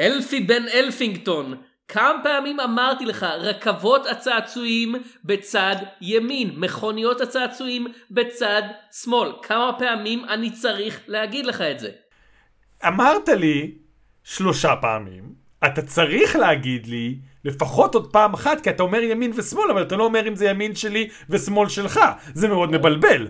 אלפי בן אלפינגטון, כמה פעמים אמרתי לך, רכבות הצעצועים בצד ימין, מכוניות הצעצועים בצד שמאל. כמה פעמים אני צריך להגיד לך את זה? אמרת לי שלושה פעמים, אתה צריך להגיד לי לפחות עוד פעם אחת, כי אתה אומר ימין ושמאל, אבל אתה לא אומר אם זה ימין שלי ושמאל שלך. זה מאוד מבלבל.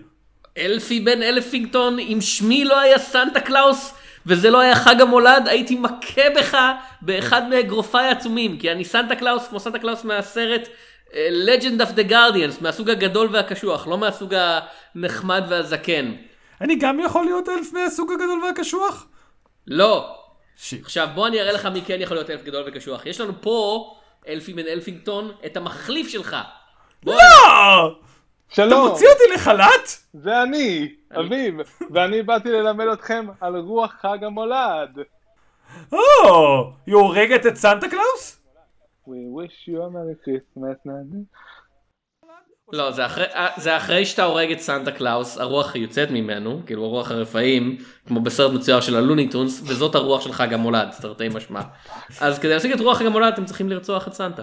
אלפי בן אלפינגטון, אם שמי לא היה סנטה קלאוס וזה לא היה חג המולד, הייתי מכה בך באחד מאגרופיי העצומים, כי אני סנטה קלאוס כמו סנטה קלאוס מהסרט אה, Legend of the Guardians, מהסוג הגדול והקשוח, לא מהסוג הנחמד והזקן. אני גם יכול להיות elf מהסוג הגדול והקשוח? לא. shit. עכשיו בוא אני אראה לך מי כן יכול להיות elf גדול וקשוח. יש לנו פה, אלפי בן אלפינגטון, את המחליף שלך. בוא, לא! אתה שלום, מוציא אותי לחל"ת? זה אני, אביב, ואני באתי ללמד אתכם על רוח חג המולד. או, היא הורגת את סנטה קלאוס? We wish you a merry Christmas. נני. לא, זה אחרי, אה, זה אחרי שאתה הורג את סנטה קלאוס, הרוח יוצאת ממנו, כאילו הרוח הרפאים, כמו בסרט מצויר של הלוני טונס, וזאת הרוח של חג המולד, תרתי משמע. אז כדי להשיג את רוח חג המולד אתם צריכים לרצוח את סנטה.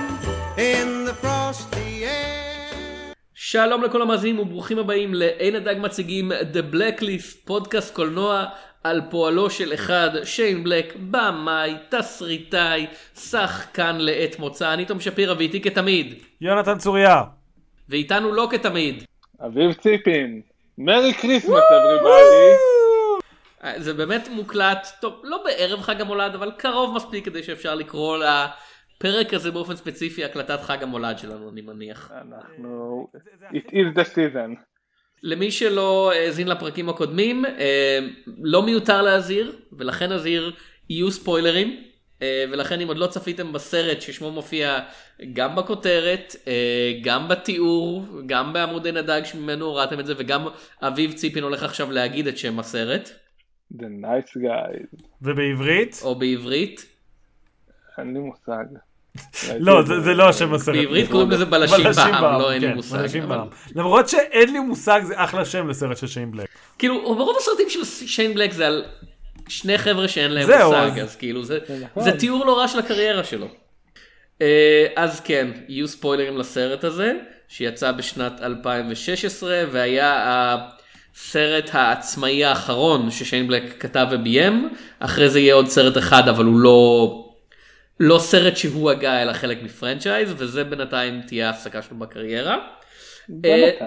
שלום לכל המאזינים וברוכים הבאים לעין הדג מציגים The Blacklist, פודקאסט קולנוע על פועלו של אחד, שיין בלק, במאי, תסריטאי, שחקן לעת מוצא, אני תום שפירא ואיתי כתמיד, יונתן צוריה. ואיתנו לא כתמיד. אביב ציפין, Merry Christmas everybody. אה, זה באמת מוקלט, טוב, לא בערב חג המולד, אבל קרוב מספיק כדי שאפשר לקרוא לפרק הזה באופן ספציפי הקלטת חג המולד שלנו, אני מניח. אנחנו... It is the season. למי שלא האזין לפרקים הקודמים, אה, לא מיותר להזהיר, ולכן אזהיר, יהיו ספוילרים, אה, ולכן אם עוד לא צפיתם בסרט ששמו מופיע גם בכותרת, אה, גם בתיאור, גם בעמודי נדג שממנו הורדתם את זה, וגם אביב ציפין הולך עכשיו להגיד את שם הסרט, The nice guys. ובעברית? או בעברית. אין לי מושג. לא, זה זה לא השם הסרט. בעברית קוראים לזה בלשים בעם, לא אין לי כן, מושג. למרות שאין לי מושג, זה אחלה שם לסרט של שיין בלק. כאילו, ברוב הסרטים של שיין בלק זה על שני חבר'ה שאין להם מושג, אז- כאילו זה, נכון. זה תיאור לא רע של הקריירה שלו. אה, אז כן, יהיו ספוילרים לסרט הזה, שיצא בשנת 2016, והיה הסרט העצמאי האחרון ששיין בלק כתב וביים, אחרי זה יהיה עוד סרט אחד, אבל הוא לא... לא סרט שהוא הגה אלא חלק מ franchise וזה בינתיים תהיה ההפסקה שלו בקריירה.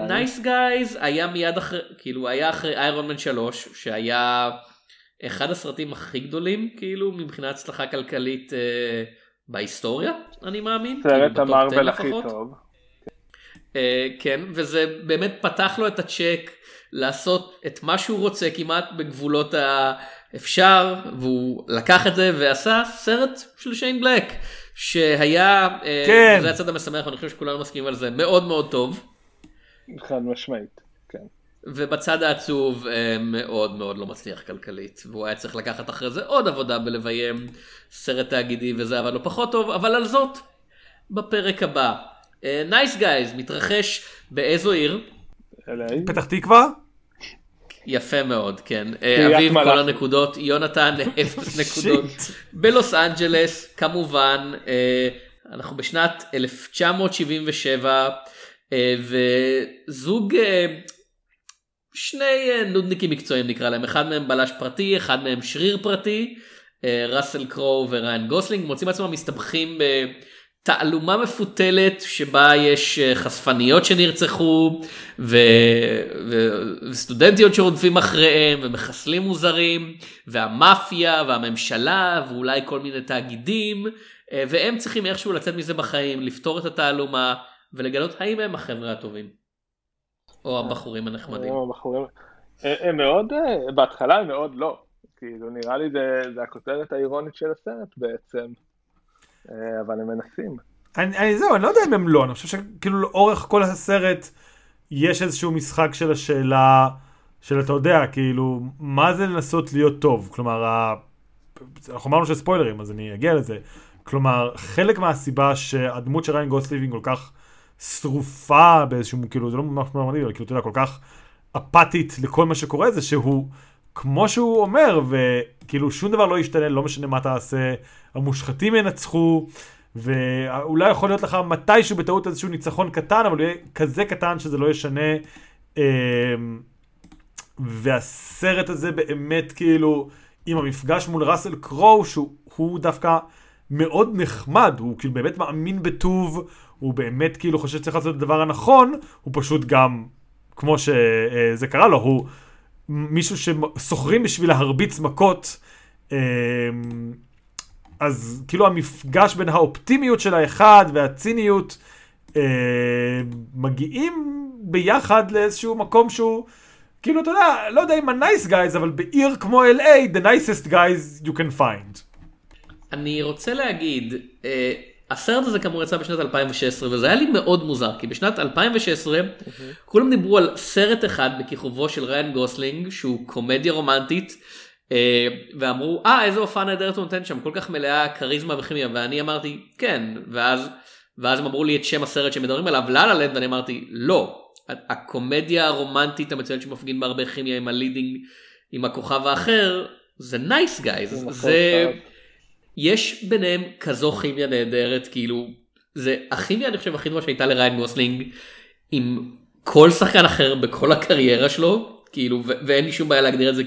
Nice Guys היה מיד אחרי כאילו היה אחרי Iron Man 3 שהיה אחד הסרטים הכי גדולים כאילו מבחינת הצלחה כלכלית אה, בהיסטוריה אני מאמין. כאילו, סרט ה-Marvel הכי. טוב. אה, כן וזה באמת פתח לו את הצ'ק לעשות את מה שהוא רוצה כמעט בגבולות האפשר והוא לקח את זה ועשה סרט של שיין בלק שהיה אה, כן. זה הצד המשמח ואני חושב שכולנו מסכימים על זה מאוד מאוד טוב חד משמעית. כן. ובצד העצוב אה, מאוד מאוד לא מצליח כלכלית והוא היה צריך לקחת אחרי זה עוד עבודה בלביים סרט תאגידי וזה עבד לו פחות טוב אבל על זאת בפרק הבא. Nice Guys מתרחש באיזו עיר LA. פתח תקווה? יפה מאוד, כן. אה, אביב כל. הנקודות, יונתן אפס נקודות. בלוס אנג'לס, כמובן, אה, אנחנו בשנת 1977, אה, וזוג, שני נודניקים מקצועיים נקרא להם, אחד מהם בלש פרטי, אחד מהם שריר פרטי, ראסל קרו וריין גוסלינג, מוצאים עצמם מסתבכים בתעלומה מפותלת שבה יש אה, חשפניות שנרצחו ו... ו... וסטודנטיות שרודפים אחריהם ומחסלים מוזרים והמאפיה והממשלה ואולי כל מיני תאגידים אה, והם צריכים איכשהו לצאת מזה בחיים, לפתור את התעלומה ולגלות האם הם החבר'ה הטובים. או הבחורים הנחמדים. הם הם מאוד, אה, בהתחלה הם מאוד לא. כאילו, נראה לי זה, זה הכותרת האירונית של הסרט בעצם. אה, אבל הם מנסים. אני, אני זהו, אני לא יודע אם הם לא, אני חושב שכאילו לאורך כל הסרט יש איזשהו משחק של השאלה של אתה יודע, כאילו, מה זה לנסות להיות טוב? כלומר, ה... אנחנו אמרנו שספוילרים, אז אני אגיע לזה. כלומר, חלק מהסיבה שהדמות של ריין גוסליבינג כל כך שרופה באיזשהו, כאילו, זה לא ממש מעמדי, אבל כאילו, אתה יודע, כל כך אפתית לכל מה שקורה, זה שהוא, כמו שהוא אומר, וכאילו שום דבר לא ישתנה, לא משנה מה תעשה, המושחתים ינצחו, ואולי יכול להיות לך מתישהו בטעות איזשהו ניצחון קטן, אבל יהיה כזה קטן שזה לא ישנה. אמ, והסרט הזה באמת כאילו, עם המפגש מול ראסל קרואו, שהוא דווקא מאוד נחמד, הוא כאילו באמת מאמין בטוב, הוא באמת כאילו חושב שצריך לעשות את הדבר הנכון, הוא פשוט גם, כמו שזה קרה לו, הוא מישהו שסוחרים בשביל להרביץ מכות. אמ, אז כאילו המפגש בין האופטימיות של האחד והציניות אה, מגיעים ביחד לאיזשהו מקום שהוא כאילו אתה יודע, לא יודע אם ה-nice guys, אבל בעיר כמו LA, the nicest guys you can find. אני רוצה להגיד, אה, הסרט הזה כאמור יצא בשנת 2016 וזה היה לי מאוד מוזר כי בשנת 2016 כולם דיברו על סרט אחד בכיכובו של ריין גוסלינג שהוא קומדיה רומנטית אה, ואמרו אה איזה הופעה נהדרת הוא נותן שם כל כך מלאה כריזמה וכימיה. ואני אמרתי כן. ואז ואז הם אמרו לי את שם הסרט שמדברים עליו La La ואני אמרתי לא. הקומדיה הרומנטית המצוינת שמפגין בה הרבה כימיה עם ה leading עם הכוכב האחר זה Nice Guys זה יש ביניהם כזו כימיה נהדרת כאילו זה הכימיה אני חושב הכי טובה שהייתה לריין גוסלינג עם כל שחקן אחר בכל הקריירה שלו כאילו ו- ואין לי שום בעיה להגדיר את זה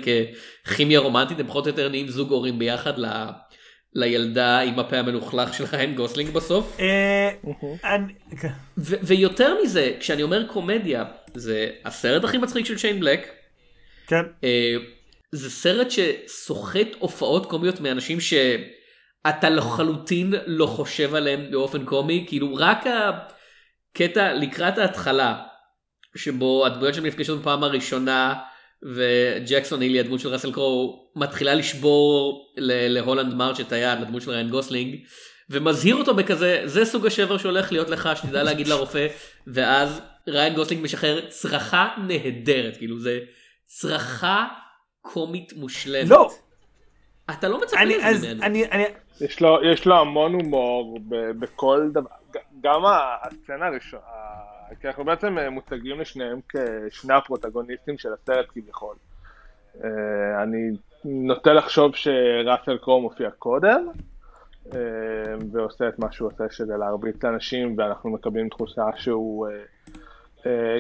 ככימיה רומנטית הם פחות או יותר נהיים זוג הורים ביחד ל... לילדה עם הפה המלוכלך של ריין גוסלינג בסוף. אה, ויותר מזה, כשאני אומר קומדיה, זה הסרט הכי מצחיק של שיין בלק. כן. אה, זה סרט שסוחט הופעות קומיות מאנשים שאתה לחלוטין לא חושב עליהם באופן קומי, כאילו רק הקטע לקראת ההתחלה, שבו הדמויות שלהם נפגשות בפעם הראשונה, וג'קסון הילי הדמות של ראסל קרו מתחילה לשבור להולנד מרץ' את היד לדמות של ריין גוסלינג ומזהיר אותו בכזה זה סוג השבר שהולך להיות לך שתדע להגיד לרופא ואז ריין גוסלינג משחרר צרחה נהדרת כאילו זה צרחה קומית מושלמת. לא. אתה לא מצפה אני, לזה אז ממנו. אני, אני, יש לו, יש לו המון הומור ב- בכל דבר, גם הסצנה הראשונה, כי אנחנו בעצם אה, מוצגים לשניהם כשני הפרוטגוניסטים של הסרט כביכול. אה, אני נוטה לחשוב שראסל קרום מופיע קודם, אה, ועושה את מה שהוא עושה שזה להרביץ לאנשים, ואנחנו מקבלים תחושה שהוא,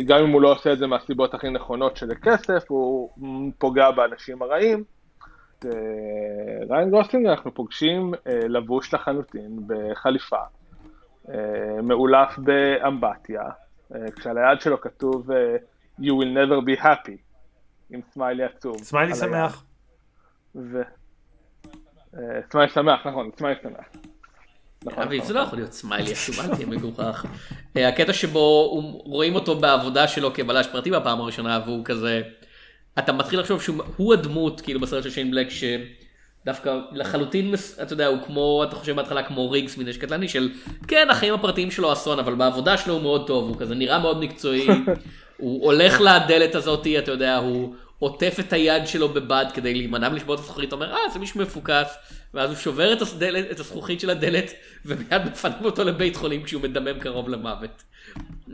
גם אם הוא לא עושה את זה מהסיבות הכי נכונות שזה כסף, הוא פוגע באנשים הרעים. את אה, ריאן גוסלינג אנחנו פוגשים אה, לבוש לחלוטין בחליפה, אה, מעולף באמבטיה, כשעל היד שלו כתוב You will never be happy, עם סמיילי עצוב. סמיילי. שמח. ו... סמיילי שמח, נכון, סמיילי שמח. נכון, אביב נכון. זה לא יכול להיות סמיילי עצוב אל תהיה מגוחך. הקטע שבו רואים אותו בעבודה שלו כבלש פרטי בפעם הראשונה והוא כזה אתה מתחיל לחשוב שהוא הוא הדמות כאילו בסרט של שיין בלק שדווקא לחלוטין אתה יודע הוא כמו אתה חושב בהתחלה כמו ריגס מנשק קטלני של כן החיים הפרטיים שלו אסון אבל בעבודה שלו הוא מאוד טוב הוא כזה נראה מאוד מקצועי הוא הולך לדלת הזאתי אתה יודע הוא עוטף את היד שלו בבד כדי להימנע מלשבור את הזכוכית אומר אה זה מישהו מפוקס ואז הוא שובר את, הסדלת, את הזכוכית של הדלת ומיד מפנים אותו לבית חולים כשהוא מדמם קרוב למוות.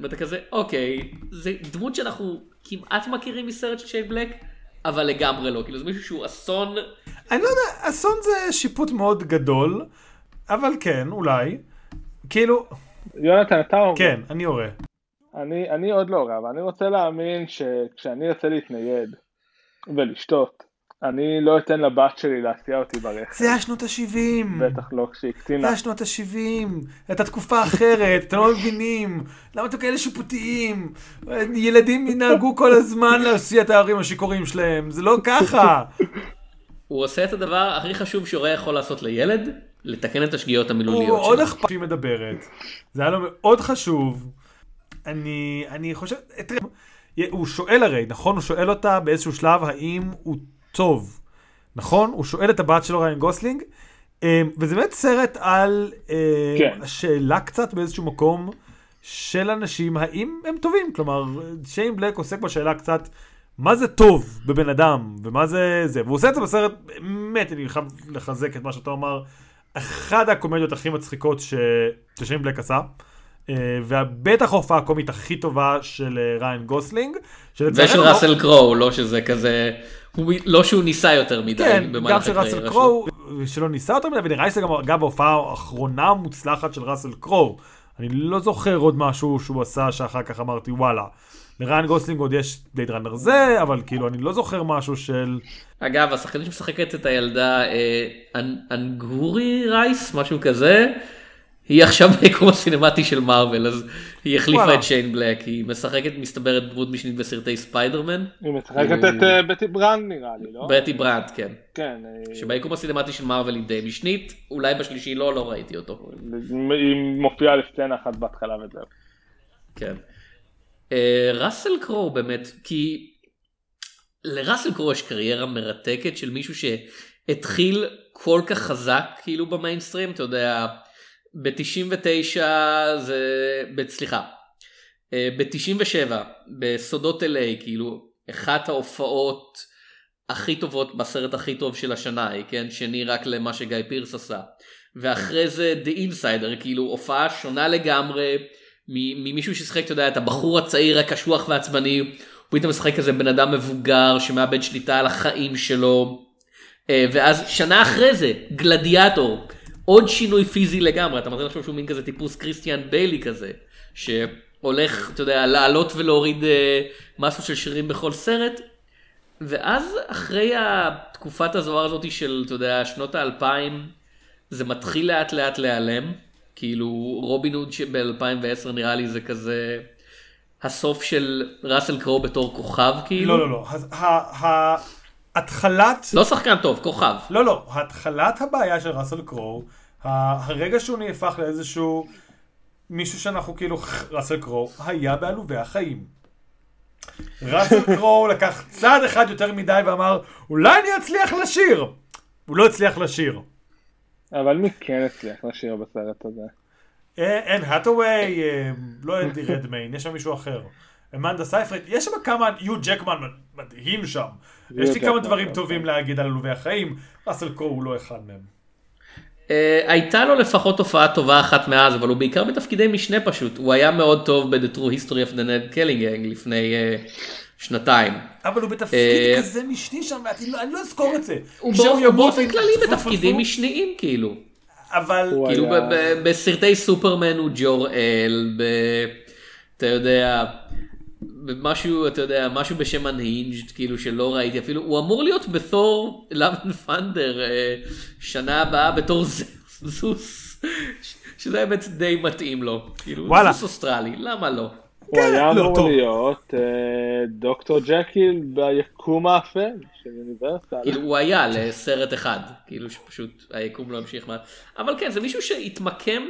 ואתה כזה אוקיי זה דמות שאנחנו כמעט מכירים מסרט של שיין בלק אבל לגמרי לא כאילו זה מישהו שהוא אסון אני לא יודע, אסון זה שיפוט מאוד גדול, אבל כן, אולי. כאילו, יונתן, אתה אומר, כן, אני הורה. אני, אני עוד לא רב, אני רוצה להאמין שכשאני ארצה להתנייד ולשתות, אני לא אתן לבת שלי להסיע אותי ברכב, זה היה שנות ה-70. בטח לא כשהיא זה קטינה. היה שנות ה-70. הייתה תקופה אחרת, אתם לא מבינים. למה אתם כאלה שיפוטיים? ילדים ינהגו כל הזמן להסיע את ההורים השיכורים שלהם, זה לא ככה. הוא עושה את הדבר הכי חשוב שהורה יכול לעשות לילד לתקן את השגיאות הוא המילוליות מאוד שלו. אכפת שהיא מדברת. זה היה לו מאוד חשוב. אני, אני חושב, הוא שואל הרי, נכון? הוא שואל אותה באיזשהו שלב האם הוא טוב. נכון? הוא שואל את הבת שלו ריאן גוסלינג. אה, וזה באמת סרט על אה, כן. השאלה קצת באיזשהו מקום של אנשים, האם הם טובים? כלומר, שיין בלק עוסק בשאלה קצת, מה זה טוב בבן אדם, ומה זה זה, והוא עושה את זה בסרט, באמת, אני חייב לחזק את מה שאתה אומר, אחת הקומדיות הכי מצחיקות ש... ששיין בלק עשה. אה, ובטח ההופעה הקומית הכי טובה של אה, ריאן גוסלינג. ושל לא- ראסל קרואו, לא שזה כזה, לא שהוא ניסה יותר מדי כן, גם של ראסל קרואו, שלא ניסה יותר מדי, ונראה לי שזה גם גם בהופעה האחרונה המוצלחת של ראסל קרואו. אני לא זוכר עוד משהו שהוא עשה שאחר כך אמרתי וואלה. לריאן גוסלינג עוד יש Blade Runner זה, אבל כאילו אני לא זוכר משהו של... אגב, השחקנית שמשחקת את הילדה אה, אנ- אנגורי רייס, משהו כזה, היא עכשיו ביקום הסינמטי של מארוול, אז היא החליפה. את שיין בלק, היא משחקת מסתבר דמות משנית בסרטי ספיידרמן, היא משחקת את אה, בטי ברנט נראה לי, לא? בטי ברנט, כן. כן. אה, שביקום הסינמטי של מארוול היא די משנית, אולי בשלישי לא, לא ראיתי אותו. היא מופיעה לסצנה אחת בהתחלה וזהו. כן. אה, ראסל קרו באמת, כי לראסל קרו יש קריירה מרתקת של מישהו שהתחיל כל כך חזק כאילו במיינסטרים, אתה יודע, ב-99 זה, ב- סליחה, אה, ב-97 בסודות LA, כאילו, אחת ההופעות הכי טובות בסרט הכי טוב של השנה, היא, כן? שני רק למה שגיא פירס עשה. ואחרי זה The Insider, כאילו הופעה שונה לגמרי ממישהו ששיחק, אתה יודע, את הבחור הצעיר הקשוח ועצבני, הוא פתאום משחק כזה בן אדם מבוגר שמאבד שליטה על החיים שלו. אה, ואז שנה אחרי זה, גלדיאטור, עוד שינוי פיזי לגמרי, אתה מתחיל לחשוב שהוא מין כזה טיפוס קריסטיאן ביילי כזה, שהולך, אתה יודע, לעלות ולהוריד אה, מסות של שירים בכל סרט, ואז אחרי התקופת הזוהר הזאת של, אתה יודע, שנות האלפיים, זה מתחיל לאט לאט להיעלם. כאילו רובין הוד שב-2010 נראה לי זה כזה הסוף של ראסל קרו בתור כוכב כאילו. לא, לא, לא. התחלת... לא שחקן טוב, כוכב. לא, לא. התחלת הבעיה של ראסל קרו, ה- הרגע שהוא נהפך לאיזשהו מישהו שאנחנו כאילו, ראסל קרו, היה בעלובי החיים. ראסל קרו לקח צעד אחד יותר מדי ואמר, אולי אני אצליח לשיר. הוא לא הצליח לשיר. אבל מי כן הצליח לשיר בסרט הזה? אה, אין האטווי, אה, לא אנדי רדמיין, יש שם מישהו אחר. אמנדה סייפרט, יש שם כמה, יו ג'קמן מדהים שם. יש לי כמה דברים אוקיי. טובים להגיד על עלובי החיים, ראסל קרו הוא לא אחד מהם. אה, הייתה לו לפחות הופעה טובה אחת מאז, אבל הוא בעיקר בתפקידי משנה פשוט. הוא היה מאוד טוב ב-The True History of the Ned Kellingang לפני אה, שנתיים. אבל הוא בתפקיד אה, כזה משני שם, לא- אני לא אזכור את זה. הוא באופן כללי בתפקידים משניים כאילו. אבל כאילו היה- בסרטי סופרמן הוא ג'ור-אל, ב... אתה יודע, משהו, אתה יודע, משהו בשם Unhinged, כאילו שלא ראיתי אפילו, הוא אמור להיות בתור Love and Thunder אה, שנה הבאה בתור זוס, שזה האמת די מתאים לו, כאילו וואלה. זוס אוסטרלי, למה לא? הוא היה לא, אמור טוב. להיות אה, דוקטור ג'קיל ביקום האפל של אוניברסל. כאילו הוא היה לסרט אחד, כאילו שפשוט היקום לא המשיך מה... אבל כן, זה מישהו שהתמקם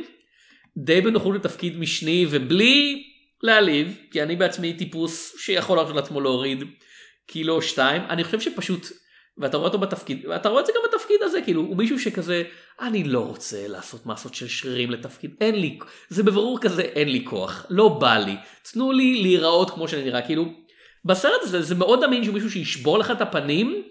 די בנוחות לתפקיד משני ובלי להעליב, כי אני בעצמי טיפוס שיכול להרשות לעצמו להוריד קילו או שתיים, אני חושב שפשוט, ואתה רואה אותו בתפקיד, ואתה רואה את זה גם בתפקיד הזה, כאילו הוא מישהו שכזה, אני לא רוצה לעשות מסות של שרירים לתפקיד, אין לי, זה בברור כזה, אין לי כוח, לא בא לי, תנו לי להיראות כמו שאני נראה, כאילו, בסרט הזה זה מאוד אמין שהוא מישהו שישבור לך את הפנים,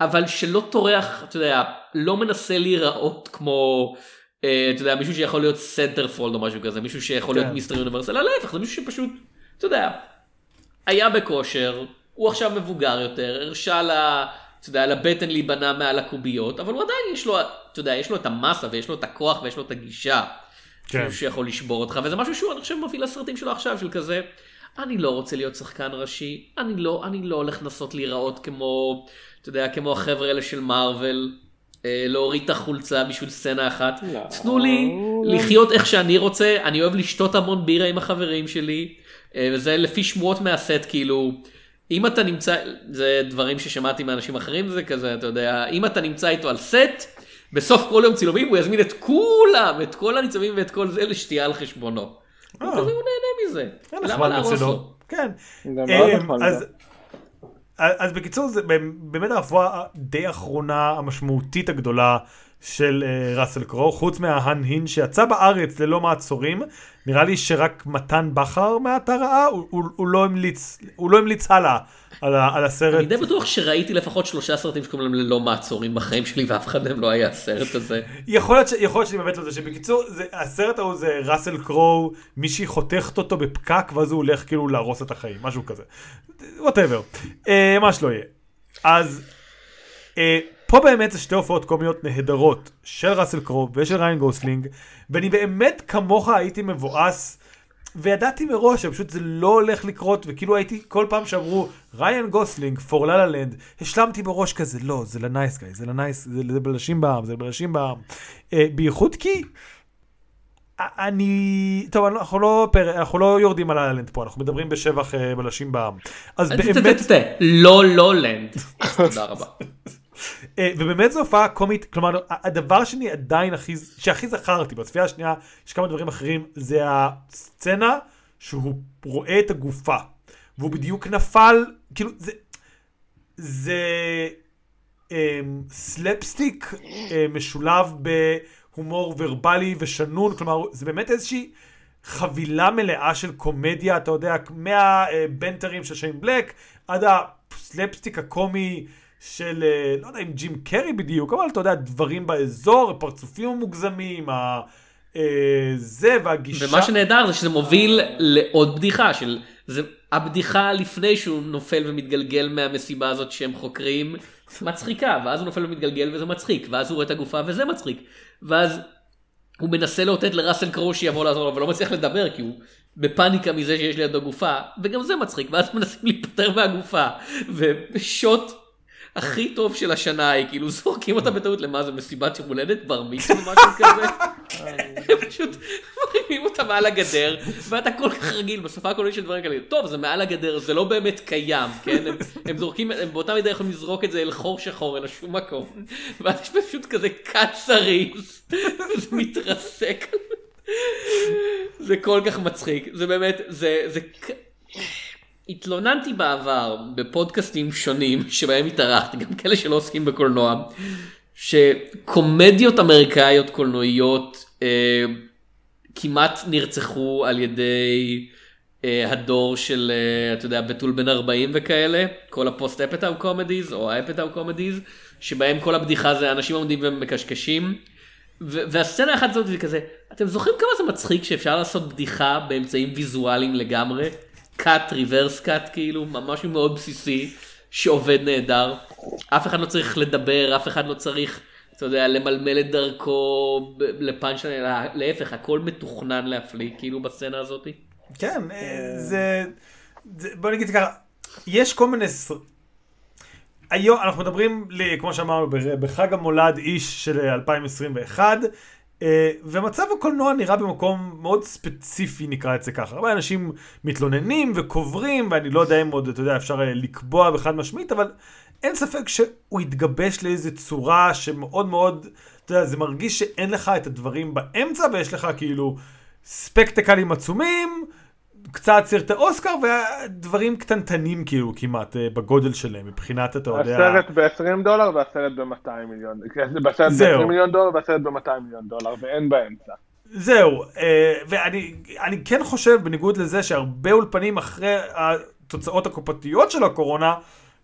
אבל שלא טורח, אתה יודע, לא מנסה להיראות כמו, אתה יודע, מישהו שיכול להיות centerfold או משהו כזה, מישהו שיכול להיות. Mister Universe, אלא להפך, זה מישהו שפשוט, אתה יודע, היה בכושר, הוא עכשיו מבוגר יותר, הרשה לה, אתה יודע, לבטן להיבנה מעל הקוביות, אבל הוא עדיין יש לו, אתה יודע, יש לו את המסה ויש לו את הכוח ויש לו את הגישה. כן. שיכול לשבור אותך, וזה משהו שהוא, אני חושב, מביא לסרטים שלו עכשיו, של כזה, אני לא רוצה להיות שחקן ראשי, אני לא, אני לא הולך לנסות להיראות כמו, אתה יודע, כמו החבר'ה האלה של מארוול, אה, להוריד את החולצה בשביל סצנה אחת. לא. תנו לי לחיות איך שאני רוצה, אני אוהב לשתות המון בירה עם החברים שלי, אה, וזה לפי שמועות מהסט, כאילו, אם אתה נמצא, זה דברים ששמעתי מאנשים אחרים, זה כזה, אתה יודע, אם אתה נמצא איתו על סט, בסוף כל יום צילומים הוא יזמין את כולם, את כל הניצבים ואת כל זה לשתייה על חשבונו. אה. כזה, הוא נהנה מזה. אה, למה להרוס. לו? כן. זה מאוד אה, נכון, אז- זה. אז בקיצור זה באמת הרפואה די האחרונה המשמעותית הגדולה של אה, ראסל קרו, חוץ מההנהין שיצא בארץ ללא מעצורים, נראה לי שרק מתן בכר מהאתר ראה, הוא, הוא, הוא, לא הוא לא המליץ הלאה על, ה- על הסרט. אני די בטוח שראיתי לפחות שלושה סרטים שקוראים להם ללא מעצורים בחיים שלי ואף אחד מהם לא היה הסרט הזה. יכול להיות, ש... יכול להיות שאני באמת לא יודע שבקיצור, זה, הסרט ההוא זה ראסל קרו, מישהי חותכת אותו בפקק ואז הוא הולך כאילו להרוס את החיים, משהו כזה. Whatever. אה, מה שלא יהיה. אז אה, פה באמת זה שתי הופעות קומיות נהדרות של ראסל קרו ושל ריאן גוסלינג, ואני באמת כמוך הייתי מבואס. וידעתי מראש שפשוט זה לא הולך לקרות, וכאילו הייתי, כל פעם שאמרו ריאן גוסלינג for La La Land, השלמתי בראש כזה, לא, זה ל Nice Guy, זה ל Nice, זה זה בלשים בע"מ, זה בלשים בע"מ. אה, בייחוד כי אני, טוב, אנחנו לא, פר... אנחנו לא יורדים על La La Land פה, אנחנו מדברים בשבח אה, בלשים בע"מ. אז באמת, La La Land. תודה רבה. אה, ובאמת זו הופעה קומית, כלומר, הדבר שאני עדיין הכי, שהכי זכרתי בצפייה השנייה, יש כמה דברים אחרים, זה הסצנה שהוא רואה את הגופה, והוא בדיוק נפל, כאילו, זה, זה אה, סלפסטיק אה, משולב בהומור ורבלי ושנון, כלומר, זה באמת איזושהי חבילה מלאה של קומדיה, אתה יודע, מהבנטרים של שיין בלק, עד הסלפסטיק הקומי של, אה, לא יודע אם ג'ים קרי בדיוק, אבל אתה יודע, דברים באזור, הפרצופים המוגזמים, ה... אה, זה והגישה. ומה שנהדר זה שזה מוביל לעוד בדיחה של זה הבדיחה לפני שהוא נופל ומתגלגל מהמסיבה הזאת שהם חוקרים מצחיקה ואז הוא נופל ומתגלגל וזה מצחיק ואז הוא רואה את הגופה וזה מצחיק ואז הוא מנסה לאותת לראסל קרו שיבוא לעזור לו ולא מצליח לדבר כי הוא בפאניקה מזה שיש לידו גופה וגם זה מצחיק ואז מנסים להיפטר מהגופה ושוט הכי טוב של השנה היא כאילו זורקים אותה בטעות למה זה מסיבת יום הולדת בר מצווה או משהו כזה. הם פשוט מרימים אותה מעל הגדר ואתה כל כך רגיל בשפה הקולנועית של דברים כאלה טוב זה מעל הגדר זה לא באמת קיים כן הם, הם זורקים הם באותה מידה יכולים לזרוק את זה אל חור שחור אל השום מקום ואז יש פשוט כזה cut סריס וזה מתרסק זה כל כך מצחיק זה באמת זה זה. התלוננתי בעבר בפודקאסטים שונים שבהם התארחתי, גם כאלה שלא עוסקים בקולנוע, שקומדיות אמריקאיות קולנועיות אה, כמעט נרצחו על ידי אה, הדור של, אה, אתה יודע, בתול בן 40 וכאלה, כל ה post Apatow comedies או ה Apatow comedies, שבהם כל הבדיחה זה אנשים עומדים ומקשקשים. והסצנה האחת הזאת זה כזה, אתם זוכרים כמה זה מצחיק שאפשר לעשות בדיחה באמצעים ויזואליים לגמרי? Cut, reverse cut כאילו, ממש מאוד בסיסי, שעובד נהדר. אף אחד לא צריך לדבר, אף אחד לא צריך, אתה יודע, למלמל את דרכו לפאנץ' אלא להפך, הכל מתוכנן להפליא, כאילו בסצנה הזאת. כן, אה, זה, זה, בוא נגיד ככה, יש כל מיני, היום אנחנו מדברים, כמו שאמרנו, בחג המולד איש של 2021, אה, ומצב הקולנוע נראה במקום מאוד ספציפי, נקרא את זה ככה. הרבה אנשים מתלוננים וקוברים, ואני לא יודע אם עוד, אתה יודע, אפשר אה, לקבוע בחד משמעית, אבל אין ספק שהוא התגבש לאיזה צורה שמאוד מאוד, אתה יודע, זה מרגיש שאין לך את הדברים באמצע, ויש לך כאילו ספקטקלים עצומים, קצת סרטי אוסקר ודברים קטנטנים כאילו כמעט אה, בגודל שלהם מבחינת אתה יודע. הסרט ב-20 דולר והסרט ב-200 מיליון. כן, זהו. ב-20 מיליון דולר והסרט ב-200 מיליון דולר ואין באמצע. זהו, אה, ואני אני כן חושב, בניגוד לזה שהרבה אולפנים אחרי התוצאות הקופתיות של הקורונה,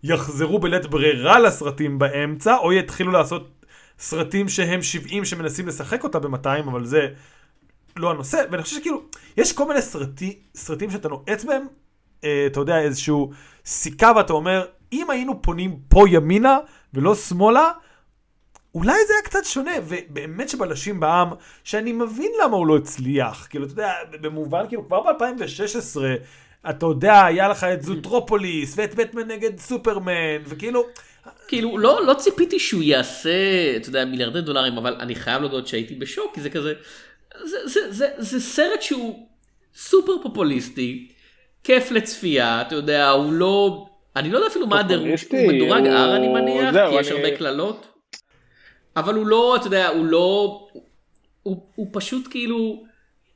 יחזרו בלית ברירה לסרטים באמצע, או יתחילו לעשות סרטים שהם 70 שמנסים לשחק אותה ב-200, אבל זה לא הנושא, ואני חושב שכאילו, יש כל מיני סרטי, סרטים שאתה נועץ בהם, אה, אתה יודע, איזשהו סיכה ואתה אומר, אם היינו פונים פה ימינה ולא שמאלה, אולי זה היה קצת שונה, ובאמת שבלשים בעם, שאני מבין למה הוא לא הצליח, כאילו, אתה יודע, במובן, כאילו, כבר ב-2016, אתה יודע, היה לך את זוטרופוליס, ואת בטמן נגד סופרמן, וכאילו, כאילו, לא, לא ציפיתי שהוא יעשה, אתה יודע, מיליארדי דולרים, אבל אני חייב להודות שהייתי בשוק, כי זה כזה, זה, זה, זה, זה סרט שהוא סופר פופוליסטי, כיף לצפייה, אתה יודע, הוא לא, אני לא יודע אפילו מה הדירוג, הוא מדורג הוא- R אני מניח, זהו, כי יש אני- הרבה קללות, אבל הוא לא, אתה יודע, הוא לא, הוא, הוא פשוט כאילו,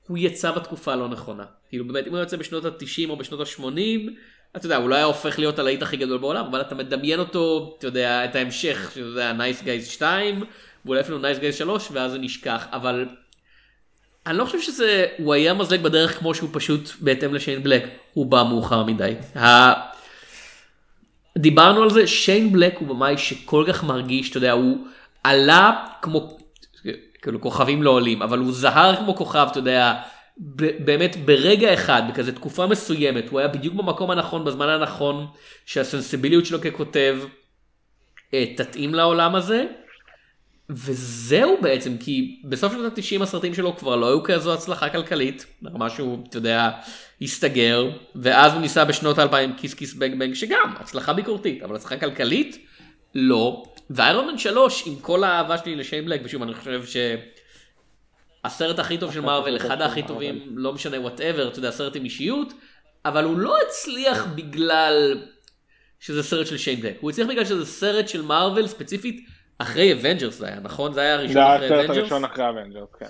הוא יצא בתקופה הלא נכונה. כאילו באמת אם הוא יוצא בשנות ה-90 או בשנות ה-80, אתה יודע, הוא לא היה הופך להיות הלהיט הכי גדול בעולם, אבל אתה מדמיין אותו, אתה יודע, את ההמשך, שזה היה Nice Guys 2, ואולי אפילו Nice Guys 3, ואז זה נשכח, אבל אני לא חושב שזה, הוא היה מזלג בדרך כמו שהוא פשוט בהתאם לשיין בלק, הוא בא מאוחר מדי. ה... דיברנו על זה, שיין בלק הוא במאי שכל כך מרגיש, אתה יודע, הוא עלה כמו, כאילו כוכבים לא עולים, אבל הוא זהר כמו כוכב, אתה יודע, ב- באמת ברגע אחד, בכזה תקופה מסוימת, הוא היה בדיוק במקום הנכון, בזמן הנכון, שהסנסיביליות שלו ככותב אה, תתאים לעולם הזה. וזהו בעצם, כי בסוף שנות ה-90 הסרטים שלו כבר לא היו כזו הצלחה כלכלית, ברמה שהוא, אתה יודע, הסתגר, ואז הוא ניסה בשנות ה-2000 Kiss Kiss Bang Bang, שגם הצלחה ביקורתית, אבל הצלחה כלכלית, לא. ו Iron Man 3, עם כל האהבה שלי לשיין בלק, ושוב, אני חושב שהסרט הכי טוב של מארוול, אחד הכי טובים, לא משנה whatever, אתה יודע, סרט עם אישיות, אבל הוא לא הצליח בגלל שזה סרט של שיין בלק, הוא הצליח בגלל שזה סרט של מארוול ספציפית. אחרי Avengers זה היה, נכון? זה היה הראשון זה היה אחרי הסרט Avengers? הראשון אחרי Avengers, כן.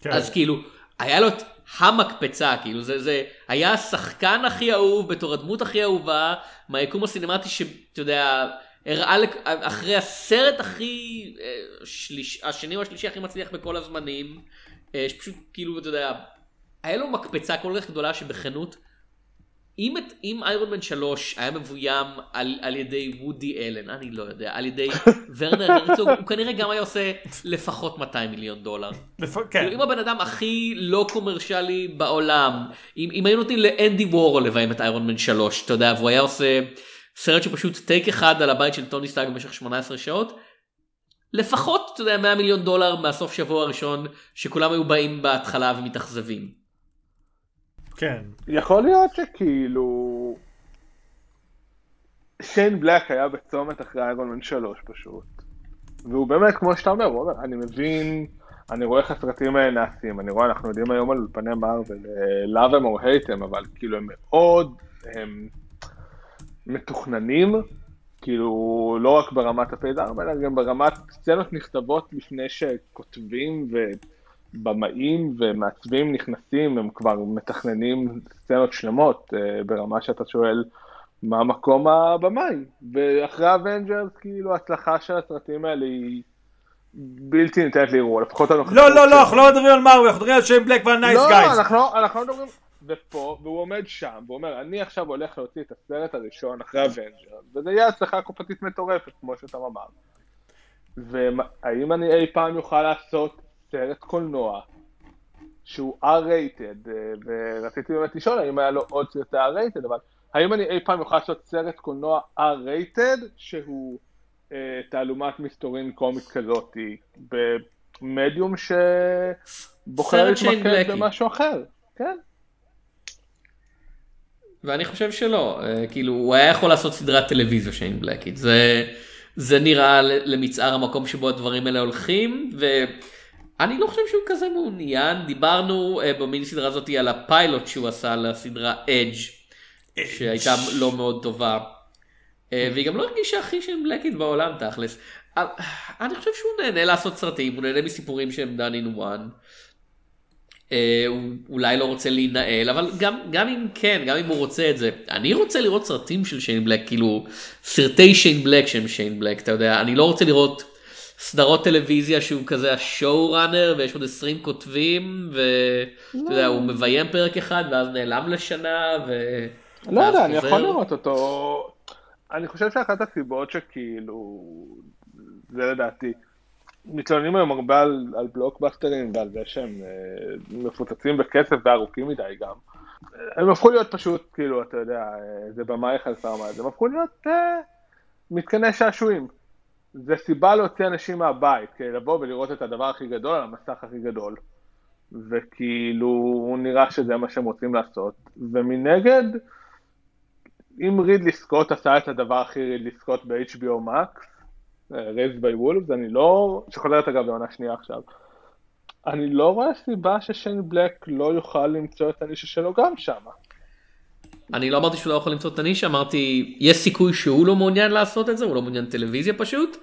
כן. אז כאילו, היה לו את המקפצה, כאילו, זה, זה היה השחקן הכי אהוב בתור הדמות הכי אהובה, מהיקום הסינמטי שאתה יודע, הראה לק... אחרי הסרט הכי, אה, שליש... השני או השלישי הכי מצליח בכל הזמנים, אה, שפשוט כאילו, אתה יודע, היה לו מקפצה כל כך גדולה שבכנות, אם, את, אם איירון מן 3 היה מבוים על, על ידי וודי אלן, אני לא יודע, על ידי ורנר הרצוג, הוא כנראה גם היה עושה לפחות 200 מיליון דולר. לפ- כאילו, כן. אם הבן אדם הכי לא קומרשלי בעולם, אם, אם היינו נותנים לאנדי וורול לביים את Iron Man 3, אתה יודע, והוא היה עושה סרט שפשוט טייק אחד על הבית של טוני סטארק במשך 18 שעות, לפחות, אתה יודע, 100 מיליון דולר מהסוף שבוע הראשון, שכולם היו באים בהתחלה ומתאכזבים. כן. יכול להיות שכאילו... שיין בלק היה בצומת אחרי Iron Man 3 פשוט. והוא באמת, כמו שאתה אומר, הוא אומר, אני מבין, אני רואה איך הסרטים האלה נעשים, אני רואה, אנחנו יודעים היום על אולפני מארוול, אה, love them or hate them, אבל כאילו הם מאוד הם מתוכננים, כאילו לא רק ברמת הפייד אלא גם ברמת סצנות נכתבות לפני שכותבים ובמאים ומעצבים נכנסים, הם כבר מתכננים סצנות שלמות, אה, ברמה שאתה שואל, מה מקום הבמאי? ואחרי Avengers, כאילו, ההצלחה של הסרטים האלה היא בלתי ניתנת לערעור, לפחות הנוכחית. לא, לא, לא, שלהם. אנחנו לא מדברים על מארוול, אנחנו מדברים על שיין בלק ועל Nice לא, Guys. אנחנו לא- אנחנו לא מדברים, ופה, והוא עומד שם, והוא אומר, אני עכשיו הולך להוציא את הסרט הראשון אחרי Avengers, וזה יהיה הצלחה קופתית מטורפת, כמו שאתה אמר. והאם אני אי פעם יוכל לעשות סרט קולנוע שהוא R-rated, אה, ורציתי באמת לשאול האם היה לו עוד סרטי R-rated, אבל האם אני אי פעם יוכל לעשות סרט קולנוע R-rated שהוא אה, תעלומת מסתורין קומית כזאת, במדיום שבוחר סרט להתמקד. במשהו אחר, כן. ואני חושב שלא, אה, כאילו הוא היה יכול לעשות סדרת טלוויזיה שיין בלקיט, זה, זה נראה למצער המקום שבו הדברים האלה הולכים, ואני לא חושב שהוא כזה מעוניין, דיברנו אה, במיני סדרה הזאת על הפיילוט שהוא עשה לסדרה אדג' שהייתה לא מאוד טובה, אה, והיא גם לא הרגישה הכי שיין בלקיט בעולם תכלס. אה, אני חושב שהוא נהנה לעשות סרטים, הוא נהנה מסיפורים שהם done in one. אה, הוא אולי לא רוצה להינעל, אבל גם, גם אם כן, גם אם הוא רוצה את זה, אני רוצה לראות סרטים של שיין בלק, כאילו סרטי שיין בלק שהם שיין בלק, אתה יודע, אני לא רוצה לראות סדרות טלוויזיה שהוא כזה השואו ראנר ויש עוד 20 כותבים ואתה יודע, הוא מביים פרק אחד ואז נעלם לשנה ו... לא יודע, אני. יכול לראות אותו. אני חושב שאחת הסיבות שכאילו, זה לדעתי, מתלוננים היום הרבה על, על בלוקבאסטרים ועל זה שהם אה, מפוצצים בכסף וארוכים מדי גם. הם הפכו להיות פשוט, כאילו, אתה יודע, אה, זה במאי חלפה זה, הם הפכו להיות אה, מתקני שעשועים. זה סיבה להוציא אנשים מהבית, כדי לבוא ולראות את הדבר הכי גדול על המסך הכי גדול. וכאילו, נראה שזה מה שהם רוצים לעשות. ומנגד, אם רידלי סקוט עשה את הדבר הכי רידלי סקוט ב-HBO Max, Raised by Wolves, אני לא, שחוזרת אגב לעונה שנייה עכשיו, אני לא רואה סיבה ששיין בלק לא יוכל למצוא את הנישה שלו גם שם. אני לא אמרתי שהוא לא יכול למצוא את הנישה, אמרתי יש סיכוי שהוא לא מעוניין לעשות את זה, הוא לא מעוניין טלוויזיה פשוט.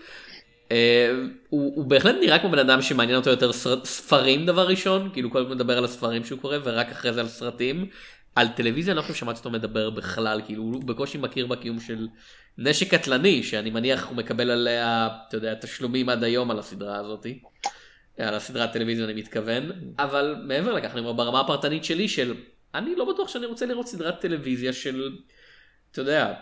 אה, הוא, הוא בהחלט נראה כמו בן אדם שמעניין אותו יותר סר- ספרים דבר ראשון, כאילו כל הזמן מדבר על הספרים שהוא קורא ורק אחרי זה על סרטים. על טלוויזיה אני לא חושב ששמעתי אותו מדבר בכלל, כאילו הוא בקושי מכיר בקיום של נשק קטלני, שאני מניח הוא מקבל עליה, אתה יודע, תשלומים עד היום על הסדרה הזאתי. על הסדרת טלוויזיה אני מתכוון, אבל מעבר לכך אני אומר ברמה הפרטנית שלי של אני לא בטוח שאני רוצה לראות סדרת טלוויזיה של, אתה יודע,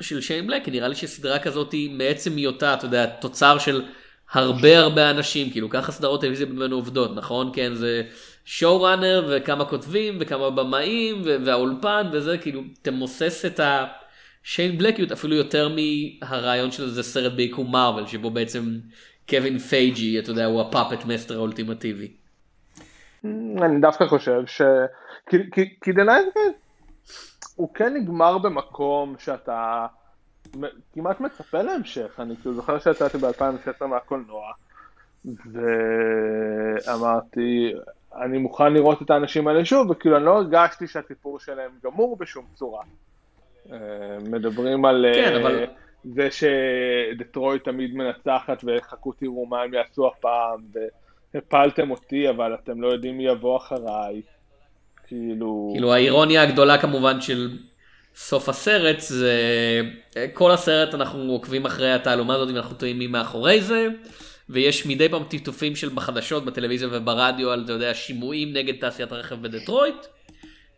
של שיין בלק, כי נראה לי שסדרה כזאת היא מעצם היותה, אתה יודע, תוצר של הרבה הרבה אנשים, כאילו ככה סדרות טלוויזיה ממנו עובדות, נכון? כן, זה showrunner וכמה כותבים וכמה במאים והאולפן וזה, כאילו, תמוסס את השיין בלקיות אפילו יותר מהרעיון של זה סרט ביקום מארוול, שבו בעצם קווין פייגי, אתה יודע, הוא ה puppet master האולטימטיבי. אני דווקא חושב ש... כי, כי, כי The Night Guys הוא כן נגמר במקום שאתה כמעט מצפה להמשך, אני כאילו זוכר שיצאתי ב-2016 מהקולנוע ואמרתי אני מוכן לראות את האנשים האלה שוב וכאילו אני לא הרגשתי שהסיפור שלהם גמור בשום צורה. אה, מדברים על כן, אה, אבל- זה שדטרויט תמיד מנצחת וחכו תראו מה הם יעשו הפעם והפלתם אותי אבל אתם לא יודעים מי יבוא אחריי. כאילו... כאילו האירוניה הגדולה כמובן של סוף הסרט זה כל הסרט אנחנו עוקבים אחרי התעלומה הזאת ואנחנו טועים מי מאחורי זה ויש מדי פעם טפטופים של בחדשות בטלוויזיה וברדיו על אתה יודע שימועים נגד תעשיית הרכב בדטרויט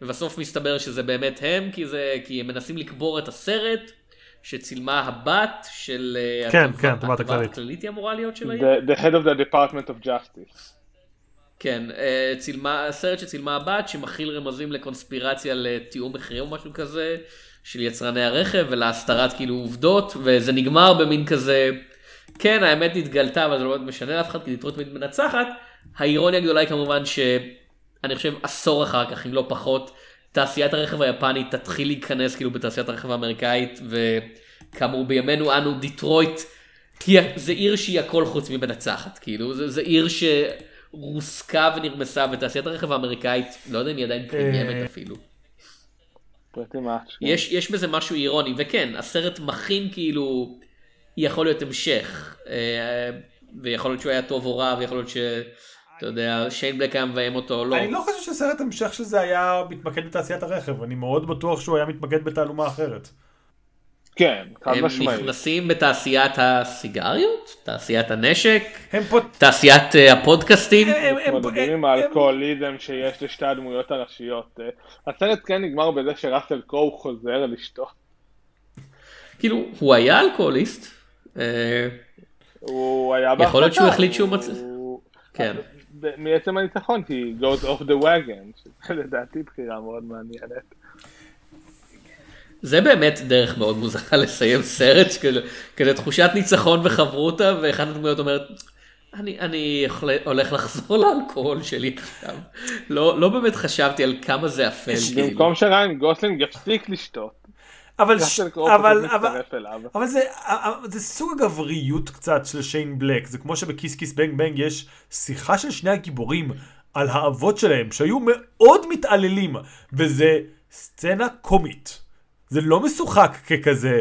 ובסוף מסתבר שזה באמת הם כי זה כי הם מנסים לקבור את הסרט שצילמה הבת של אה, כן, התובעת- כן, התובעת הכללית. הכללית היא אמורה להיות של העיר. The, the head of the Department of Justice. כן, אה, צילמה, סרט שצילמה הבת שמכיל רמזים לקונספירציה לתיאום מחירים או משהו כזה של יצרני הרכב ולהסתרת כאילו עובדות וזה נגמר במין כזה, כן האמת נתגלתה אבל זה לא באמת משנה לאף אחד כי דיטרויט תמיד מנצחת. האירוניה הגדולה היא כמובן שאני חושב עשור אחר כך אם לא פחות תעשיית הרכב היפנית תתחיל להיכנס כאילו בתעשיית הרכב האמריקאית וכאמור בימינו אנו דיטרויט היא, זה עיר שהיא הכל חוץ ממנצחת, כאילו, זה, זה עיר שרוסקה ונרמסה בתעשיית הרכב האמריקאית, לא יודע אם היא עדיין קיימת אפילו. pretty much. יש, יש בזה משהו אירוני, וכן, הסרט מכין כאילו, יכול להיות המשך, אה, ויכול להיות שהוא היה טוב או רע, ויכול להיות ש... אתה יודע, שיין בלק היה מביים אותו או לא. אני לא חושב שסרט המשך של זה היה מתמקד בתעשיית הרכב, אני מאוד בטוח שהוא היה מתמקד בתעלומה אחרת. כן, חד הם משמעית. נכנסים בתעשיית הסיגריות, תעשיית הנשק, הם פה... תעשיית אה, הפודקאסטים. הם- הם- מתמודדים עם הם- האלכוהוליזם שיש לשתי הדמויות הראשיות. אה, הסרט כן נגמר בזה שראסל קרואו חוזר על אשתו. כאילו, הוא היה אלכוהוליסט. אה, הוא היה יכול להיות שהוא בהחלטה, החליט שהוא הוא- מצ- כן. מעצם הניצחון, כי he goes off the wagon, שזה לדעתי בחירה מאוד מעניינת. זה באמת דרך מאוד מוזרה לסיים סרט, כזה, כזה תחושת ניצחון וחברותה, ואחת הדמויות אומרת, אני, אני הולך לחזור לאלכוהול שלי עכשיו. לא, לא באמת חשבתי על כמה זה אפל, כאילו. במקום שריין גוסלינג יפסיק לשתות, אבל, ש... אבל, אבל. אבל זה, זה סוג הגבריות קצת של שיין בלק, זה כמו שב Kiss Kiss Bang Bang יש שיחה של שני הגיבורים על האבות שלהם שהיו מאוד מתעללים, וזה סצנה קומית. זה לא משוחק ככזה,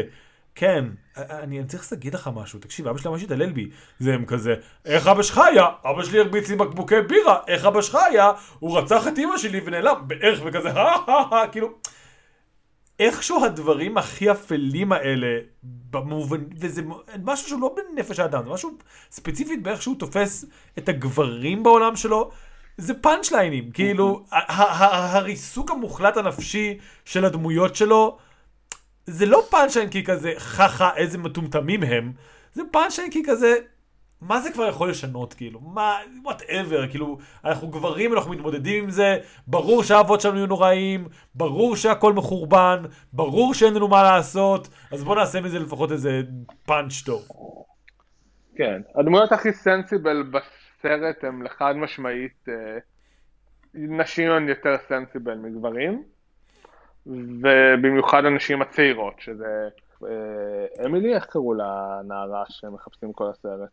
כן, אני אני צריך להגיד לך משהו, תקשיב, אבא שלי ממש התעלל בי. זה הם כזה, איך אבא שלך היה? אבא שלי הרביץ לי בקבוקי בירה, איך אבא שלך היה? הוא רצח את אמא שלי ונעלם, בערך וכזה, כאילו... איכשהו הדברים הכי אפלים האלה, במובן, וזה משהו שהוא לא בנפש האדם, זה משהו ספציפית באיך שהוא תופס את הגברים בעולם שלו, זה פאנצ' ליינים, כאילו, הריסוק המוחלט הנפשי של הדמויות שלו, זה לא פאנצ' ליין כי כזה, חה חה, איזה מטומטמים הם, זה פאנצ' ליין כי כזה, מה זה כבר יכול לשנות, כאילו? מה, whatever, כאילו, אנחנו גברים, אנחנו מתמודדים עם זה, ברור שהאבות שלנו יהיו נוראים, ברור שהכל מחורבן, ברור שאין לנו מה לעשות, אז בוא נעשה מזה לפחות איזה פאנץ' טוב. כן, הדמויות הכי סנסיבל בסרט הם לחד משמעית אה, נשים הן יותר סנסיבל מגברים, ובמיוחד הנשים הצעירות, שזה אה, אמילי, איך קראו לנערה שמחפשים כל הסרט?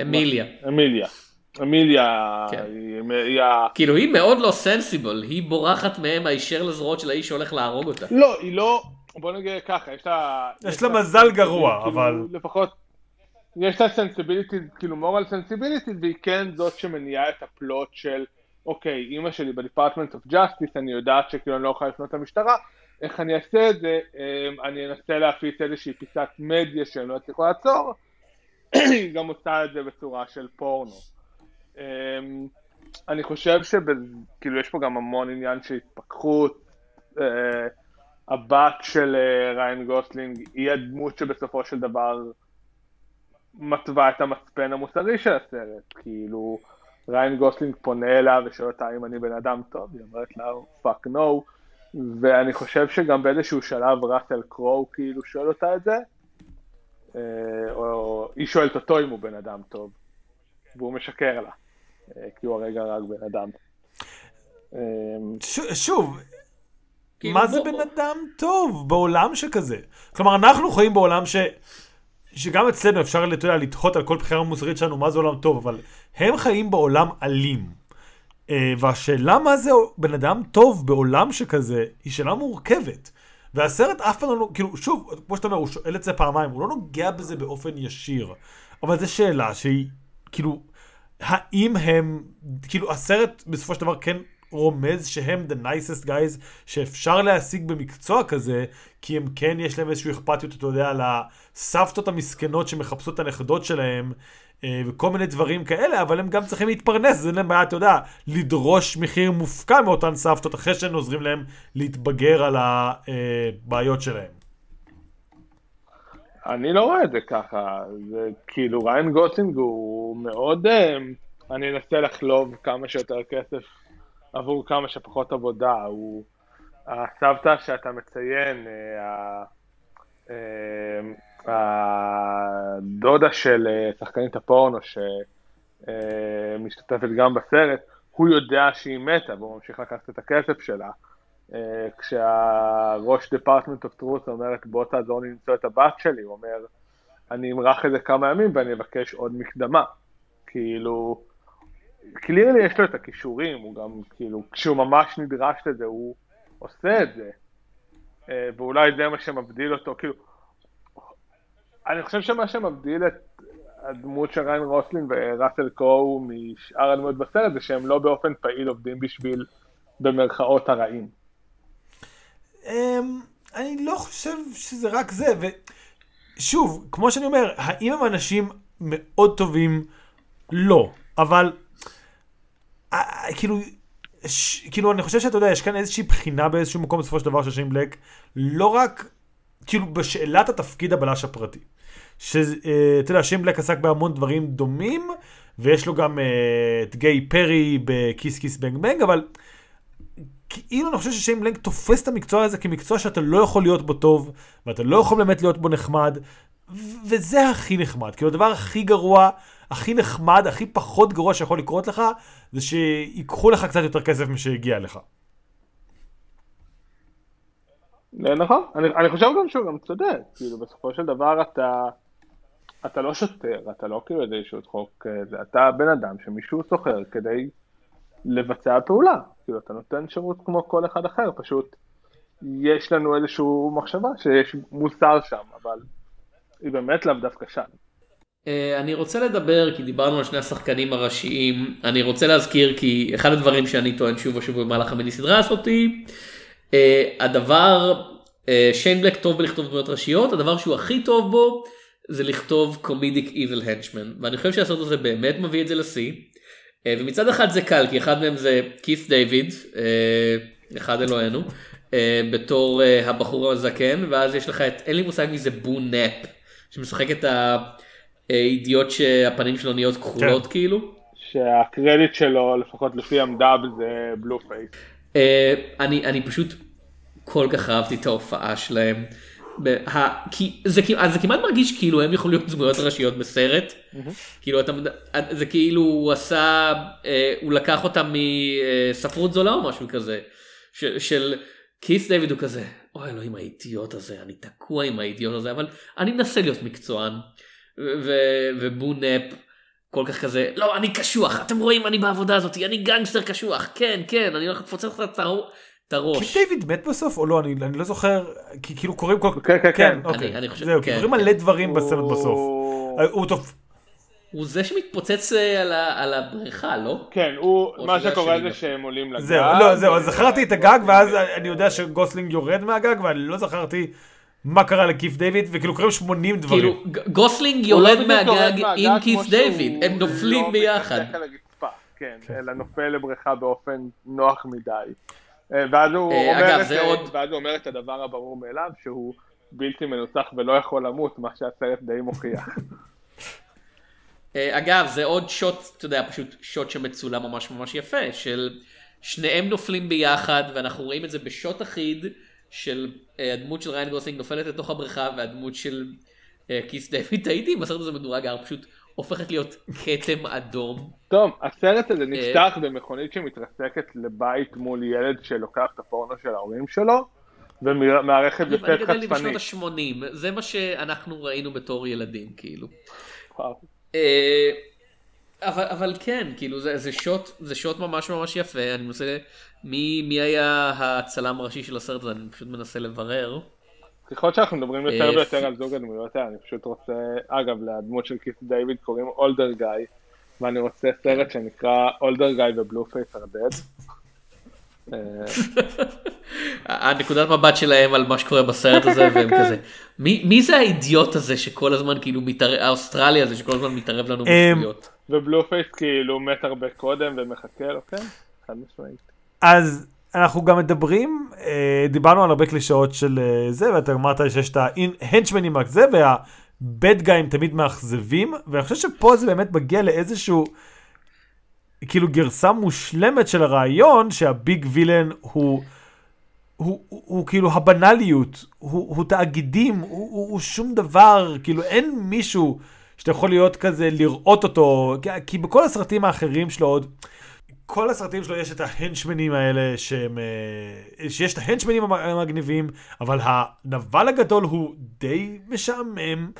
אמיליה. אמיליה. אמיליה כן. היא, היא. כאילו היא מאוד לא סנסיבל, היא בורחת מהם הישר לזרועות של האיש שהולך להרוג אותה. לא, היא לא, בוא נגיד ככה, יש לה... יש לה מזל גרוע, כאילו, אבל- לפחות, יש לה sensibility, כאילו moral sensibility, והיא כן זאת שמניעה את ה plot של, אוקיי, אימא שלי ב Department of Justice, אני יודעת שכאילו אני לא יכולה לפנות למשטרה, איך אני אעשה את זה, אמ, אני אנסה להפיץ איזושהי פיסת מדיה שהם לא יצליחו לעצור, היא גם עושה את זה בצורה של פורנו. אמ, אני חושב שכאילו יש פה גם המון עניין של התפכחות, אה, הבת של אה, ריין גוסלינג היא הדמות שבסופו של דבר מתווה את המצפן המוסרי של הסרט, כאילו ריין גוסלינג פונה אליה ושואל אותה אם אני בן אדם טוב, היא אומרת לה fuck no, ואני חושב שגם באיזשהו שלב ראסל קרו כאילו שואל אותה את זה, אה, או היא שואלת אותו אם הוא בן אדם טוב, והוא משקר לה, אה, כי הוא הרגע הרג בן אדם. ש- שוב, כאילו, מה זה בן אדם טוב בעולם שכזה? כלומר, אנחנו חיים בעולם ש... שגם אצלנו אפשר, אתה לתהות על כל בחירה מוסרית שלנו, מה זה עולם טוב, אבל הם חיים בעולם אלים. אה, והשאלה מה זה בן אדם טוב בעולם שכזה, היא שאלה מורכבת. והסרט אף פעם לא, כאילו, שוב, כמו שאתה אומר, הוא שואל את זה פעמיים, הוא לא נוגע בזה באופן ישיר. אבל זו שאלה שהיא, כאילו, האם הם, כאילו, הסרט בסופו של דבר כן רומז שהם the nicest guys שאפשר להשיג במקצוע כזה, כי הם כן יש להם איזושהי אכפתיות, אתה יודע, לסבתות המסכנות שמחפשות את הנכדות שלהם, אה, וכל מיני דברים כאלה, אבל הם גם צריכים להתפרנס, אז אין להם בעיה, אתה יודע, לדרוש מחיר מופקע מאותן סבתות, אחרי שהם עוזרים להם להתבגר על הבעיות שלהם. אני לא רואה את זה ככה, זה כאילו ריין גוסלינג הוא מאוד, אה, אני אנסה לחלוב כמה שיותר כסף עבור כמה שפחות עבודה, הוא הסבתא שאתה מציין, אה, אה, הדודה של אה, שחקנית הפורנו שמשתתפת גם בסרט, הוא יודע שהיא מתה והוא ממשיך לקחת את הכסף שלה. כשהראש Department of Justice אומרת בוא תעזור לי למצוא את הבת שלי, הוא אומר אני אמרח את זה כמה ימים ואני אבקש עוד מקדמה. כאילו, clearly יש לו את הכישורים, הוא גם כאילו, כשהוא ממש נדרש לזה הוא עושה את זה. אה, ואולי זה מה שמבדיל אותו, כאילו, אני חושב שמה שמבדיל את הדמות של ריין גוסלינג וראסל קרו משאר הדמויות בסרט זה שהם לא באופן פעיל עובדים בשביל במרכאות הרעים. אמ, אני לא חושב שזה רק זה, ושוב, כמו שאני אומר, האם הם אנשים מאוד טובים? לא, אבל כאילו, ש, כאילו אני חושב שאתה יודע, יש כאן איזושהי בחינה באיזשהו מקום בסופו של דבר של שיין בלק, לא רק, כאילו בשאלת התפקיד הבלש הפרטי. שאתה יודע, שיין בלק עסק בהמון דברים דומים, ויש לו גם אה, את גיי פרי בכיס כיס בנג בנג, אבל כאילו אני חושב ששיין בלנק תופס את המקצוע הזה כמקצוע שאתה לא יכול להיות בו טוב, ואתה לא יכול באמת להיות בו נחמד, וזה הכי נחמד. כאילו הדבר הכי גרוע, הכי נחמד, הכי פחות גרוע שיכול לקרות לך, זה שיקחו לך קצת יותר כסף משהגיע לך. נכון, אני, אני חושב גם שהוא גם צודק, כאילו בסופו של דבר אתה, אתה לא שוטר, אתה לא כאילו איזשהו חוק, אה, אתה בן אדם שמישהו סוחר כדי לבצע פעולה, כאילו אתה נותן שירות כמו כל אחד אחר, פשוט יש לנו איזושהי מחשבה שיש מוסר שם, אבל היא באמת לאו דווקא שם. אה, אני רוצה לדבר כי דיברנו על שני השחקנים הראשיים אני רוצה להזכיר כי אחד הדברים שאני טוען שוב ושוב במהלך המיני סדרה הזאתי אה, הדבר אה, שיין בלק טוב בלכתוב דמויות ראשיות הדבר שהוא הכי טוב בו זה לכתוב קומדיק איבל הנצ'מן ואני חושב שהסרט הזה באמת מביא את זה לשיא. ומצד אחד זה קל כי אחד מהם זה כית' דיוויד אחד אלוהינו בתור הבחור הזקן ואז יש לך את אין לי מושג מי זה בו נאפ שמשחק את האידיוט שהפנים שלו נהיות כחולות כן. כאילו. שהקרדיט שלו, לפחות לפי המדאב, זה בלו פייס. אה, אני אני פשוט כל כך אהבתי את ההופעה שלהם. ב- ה- כי זה זה כמעט מרגיש כאילו הם יכולים להיות דמויות ראשיות בסרט. כאילו אתה מד- זה כאילו הוא עשה אה, הוא לקח אותם מספרות זולה או משהו כזה של- של כיס דיוויד הוא כזה אוי אלוהים האידיוט הזה אני תקוע עם האידיוט הזה אבל אני מנסה להיות מקצוען ו- ובו נאפ כל כך כזה לא אני קשוח אתם רואים אני בעבודה הזאת אני גנגסטר קשוח כן כן אני הולך לפוצץ את הצהר- את הראש. קיף דיוויד מת בסוף או לא? אני אני לא זוכר, כי כאילו קוראים כל... כן, כן, כן. אוקיי. אני- אני חושב- זהו, כי כן, קוראים כן. מלא דברים בסרט בסוף. הוא- אה, הוא טוב. הוא זה שמתפוצץ אה, על ה- על הבריכה, לא? כן, הוא, או מה שקורה זה דווקא. שהם עולים לגג. זהו, לא, זהו, אז זכרתי את הגג ואז אני יודע שגוסלינג יורד מהגג ואני לא זכרתי מה קרה לקיף דיוויד וכאילו קוראים 80 דברים. כאילו גוסלינג לא יורד מהגג עם כיף דיוויד, הם לא נופלים ביחד. הרצפה, כן, אלא נופל לבריכה באופן נוח מדי. ואז הוא אומר אגב, את- זה עוד- ואז הוא אומר את הדבר הברור מאליו, שהוא בלתי מנוצח ולא יכול למות, מה שהסרט די מוכיח. אה, אגב, זה עוד שוט, אתה יודע, פשוט שוט שמצולם ממש ממש יפה, של שניהם נופלים ביחד, ואנחנו רואים את זה בשוט אחיד, של אה, הדמות של ריין גוסלינג נופלת לתוך הבריכה, והדמות של אה, כיס דיוויד, הייתי אם הסרט הזה מדורג הר, פשוט הופכת להיות כתם אדום. טוב, הסרט. הזה נפתח במכונית שמתרסקת לבית מול ילד שלוקח את הפורנו של ההורים שלו, אני בפט גדלתי חשפני. בשנות ה-80, זה מה שאנחנו ראינו בתור ילדים, כאילו. וואו. אה, אבל, אבל כן, כאילו זה, זה שוט, זה שוט ממש ממש יפה, אני מנסה, מי, מי היה הצלם הראשי של הסרט הזה, אני פשוט מנסה לברר. ככל שאנחנו מדברים יותר אה, ויותר על זוג הדמויות האלה, אני פשוט רוצה, אגב, לדמות של קית' דיוויד קוראים Older Guy, ואני רוצה סרט שנקרא Older Guy ו Blue Face ארדד. הנקודת מבט שלהם על מה שקורה בסרט הזה, והם כזה, מי, מי זה האידיוט הזה שכל הזמן כאילו מתערב, האוסטרלי הזה שכל הזמן מתערב לנו אמ, בשטויות. ובלו פייס כאילו מת הרבה קודם ומחכה לו, כן? חד משמעית. אז אנחנו גם מדברים, אה, דיברנו על הרבה קלישאות של אה, זה, ואתה אמרת שיש את ההנצ'מנים רק זה, והבד גאים תמיד מאכזבים, ואני חושב שפה זה באמת מגיע לאיזשהו, כאילו גרסה מושלמת של הרעיון, שהביג וילן הוא... הוא, הוא, הוא כאילו הבנאליות, הוא, הוא תאגידים, הוא, הוא, הוא שום דבר, כאילו אין מישהו שאתה יכול להיות כזה, לראות אותו, כי, כי בכל הסרטים האחרים שלו עוד, כל הסרטים שלו יש את ההנצ'מנים האלה שהם, אה, שיש את ההנצ'מנים המ- המגניבים, אבל הנבל הגדול הוא די משעמם.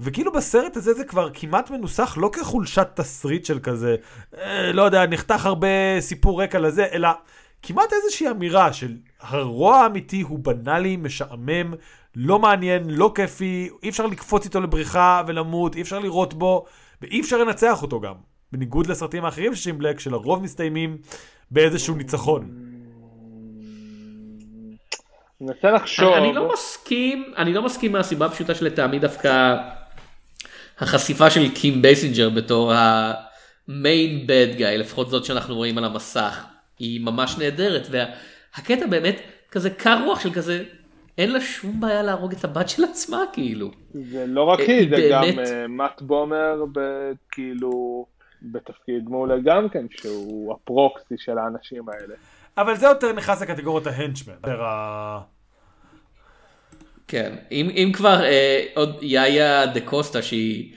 וכאילו בסרט הזה זה כבר כמעט מנוסח לא כחולשת תסריט של כזה, אה, לא יודע, נחתך הרבה סיפור רקע לזה, אלא כמעט איזושהי אמירה של הרוע האמיתי הוא בנאלי, משעמם, לא מעניין, לא כיפי, אי אפשר לקפוץ איתו לבריכה ולמות, אי אפשר לירות בו, ואי אפשר לנצח אותו גם. בניגוד לסרטים האחרים של שין בלק, שלרוב מסתיימים באיזשהו ניצחון. אני מנסה לחשוב, אני לא מסכים, אני לא מסכים מהסיבה הפשוטה שלטעמי דווקא החשיפה של קים בייסינג'ר בתור ה main bad guy, לפחות זאת שאנחנו רואים על המסך, היא ממש נהדרת, והקטע באמת כזה קר רוח של כזה, אין לה שום בעיה להרוג את הבת של עצמה כאילו. זה לא רק היא היא, זה גם באמת- אה, מאט בומר, ב- כאילו, בתפקיד מעולה גם כן, שהוא הפרוקסי של האנשים האלה. אבל זה יותר נכנס לקטגוריית ההנצ'מן. כן, אם, אם כבר אה, עוד יאיה דה קוסטה שהיא,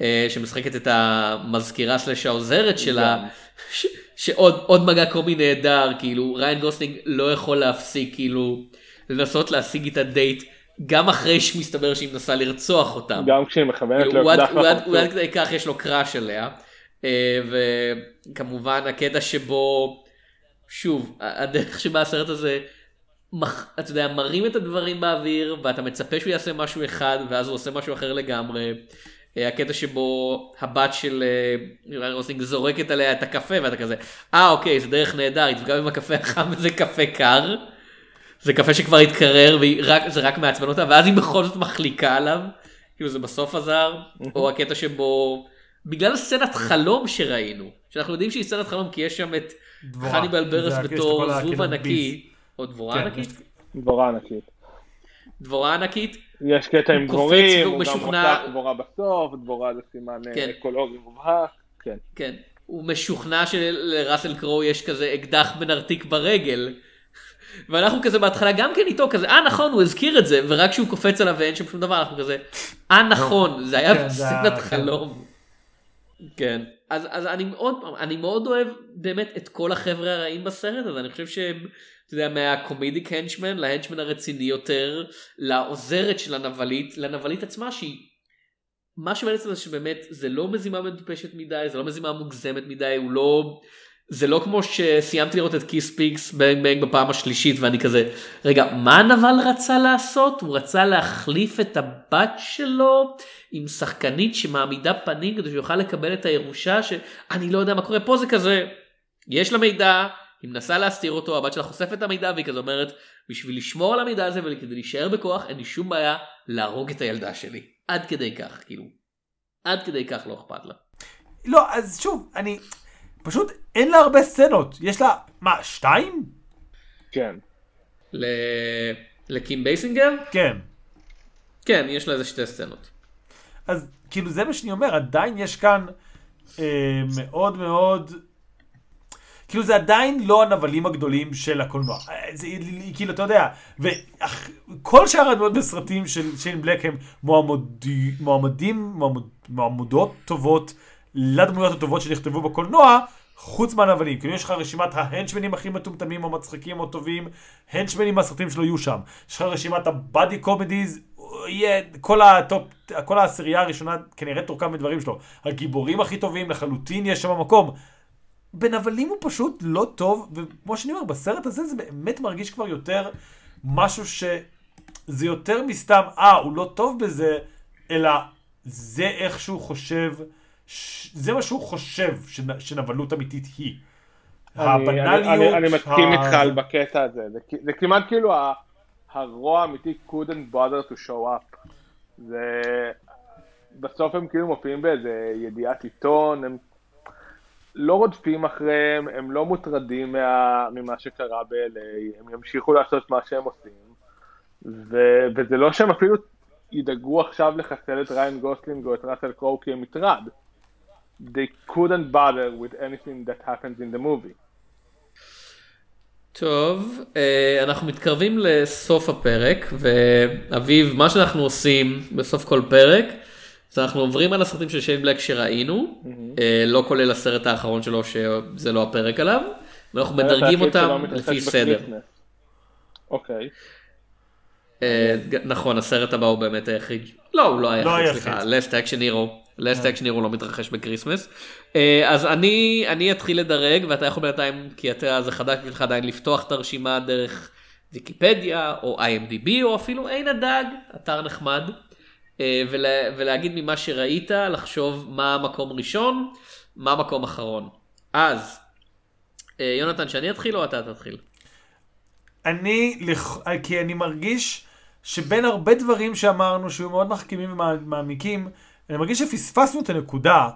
אה, שמשחקת את המזכירה סלש העוזרת שלה, ש, שעוד עוד מגע קומי נהדר, כאילו ריין גוסלינג לא יכול להפסיק כאילו לנסות להשיג איתה דייט, גם אחרי שמסתבר שהיא מנסה לרצוח אותם. גם כשהיא מכוונת הוא עד- לאקדח הוא עד-. כדי כך יש לו crush עליה. אה, וכמובן הקטע שבו, שוב, הדרך שבה הסרט הזה, מח- אתה יודע, מרים את הדברים באוויר, ואתה מצפה שהוא יעשה משהו אחד, ואז הוא עושה משהו אחר לגמרי. אה, הקטע שבו הבת של אה, רוסינג זורקת עליה את הקפה, ואתה כזה, אה אוקיי, זה דרך נהדר, היא תפגע עם הקפה החם וזה קפה קר. זה קפה שכבר התקרר וזה רק מעצבן אותה, ואז היא בכל זאת מחליקה עליו. כאילו זה בסוף עזר, או הקטע שבו, בגלל הסצנת חלום שראינו, שאנחנו יודעים שהיא סצנת חלום כי יש שם את. חניבל ברס בתור זבוב הקינון ענקי, או דבורה כן, ענקית? דבורה ענקית. דבורה ענקית, יש קטע עם דבורים, והוא הוא גם רוצה דבורה בסוף, דבורה זה סימן אה, כן. אקולוגי מובהק, כן. כן, הוא משוכנע שלראסל קרו יש כזה אקדח בנרתיק ברגל. ואנחנו כזה בהתחלה גם כן איתו כזה, אה נכון, הוא הזכיר את זה, ורק כשהוא קופץ עליו ואין שם שום דבר, אנחנו כזה, אה נכון, זה היה כן, בסצנת. חלום. כן, אז, אז אני מאוד, אני מאוד אוהב באמת את כל החבר'ה הרעים בסרט הזה, אני חושב שהם, אתה יודע, מה comedic henchman לה henchman הרציני יותר, לעוזרת של הנבלית, לנבלית עצמה שהיא, מה שבעצם זה שבאמת זה לא מזימה מטופשת מדי, זה לא מזימה מוגזמת מדי, הוא לא זה לא כמו שסיימתי לראות את קיס קיס בנג בנג בפעם השלישית ואני כזה רגע מה נבל רצה לעשות? הוא רצה להחליף את הבת שלו עם שחקנית שמעמידה פנים כדי שהוא יוכל לקבל את הירושה שאני לא יודע מה קורה פה זה כזה יש לה מידע היא מנסה להסתיר אותו הבת שלה חושפת את המידע והיא כזה אומרת בשביל לשמור על המידע הזה וכדי להישאר בכוח אין לי שום בעיה להרוג את הילדה שלי. עד כדי כך כאילו. עד כדי כך לא אכפת לה. לא, אז שוב, אני... פשוט אין לה הרבה סצנות. יש לה, מה, שתיים? כן. ל... לקים בייסינגר? כן. כן, יש לה איזה שתי סצנות. אז כאילו זה מה שאני אומר, עדיין יש כאן אה, מאוד מאוד... כאילו זה עדיין לא הנבלים הגדולים של הקולנוע. אה, זה כאילו, אתה יודע, וכל שאר הדמות בסרטים של שיין בלק הם מועמדי, מועמדים, מועמד, מועמדות טובות לדמויות הטובות שנכתבו בקולנוע, חוץ מהנבלים. כאילו יש לך רשימת ההנצ'מנים הכי מטומטמים או מצחיקים או טובים, הנצ'מנים מהסרטים שלו יהיו שם. יש לך רשימת הבאדי קומדיז, כל העשירייה הראשונה כנראה תורכב מדברים שלו. הגיבורים הכי טובים לחלוטין יש שם מקום. בנבלים הוא פשוט לא טוב, וכמו שאני אומר, בסרט הזה זה באמת מרגיש כבר יותר משהו שזה יותר מסתם, אה, הוא לא טוב בזה, אלא זה איך שהוא חושב, זה מה שהוא חושב שנבלות אמיתית היא. הבנאליות... אני, אני מסכים איתך על בקטע הזה, זה, זה כמעט כאילו הרוע האמיתי couldn't bother to show up. זה... בסוף הם כאילו מופיעים באיזה ידיעת עיתון, הם לא רודפים אחריהם, הם לא מוטרדים מה, ממה שקרה ב-LA, הם ימשיכו לעשות מה שהם עושים, ו, וזה לא שהם אפילו ידאגו עכשיו לחסל את ריין גוסלינג או את ראסל קרואו כי הם מטרד. They couldn't bother with anything that happens in the movie. טוב, אה, אנחנו מתקרבים לסוף הפרק, ואביב, מה שאנחנו עושים בסוף כל פרק, אז אנחנו עוברים על הסרטים של שיין בלק שראינו, mm-hmm. לא כולל הסרט האחרון שלו שזה לא הפרק עליו, ואנחנו מדרגים אותם לפי סדר. אוקיי. אה, נכון, הסרט הבא הוא באמת היחיד. לא, הוא לא היחיד, סליחה, לסט אקשן הירו. לסט אקשן הירו לא מתרחש ב Christmas. אה, אז אני אני אתחיל לדרג ואתה יכול בינתיים כי אתה זה חדש בשבילך עדיין לפתוח את הרשימה דרך ויקיפדיה או איי.אם.די.בי או אפילו עין הדג אתר נחמד. אה, ולה, ולהגיד ממה שראית, לחשוב מה המקום ראשון, מה המקום אחרון. אז, אה, יונתן, שאני אתחיל או אתה תתחיל? אני, כי אני מרגיש שבין הרבה דברים שאמרנו שהיו מאוד מחכימים ומעמיקים, אני מרגיש שפספסנו את הנקודה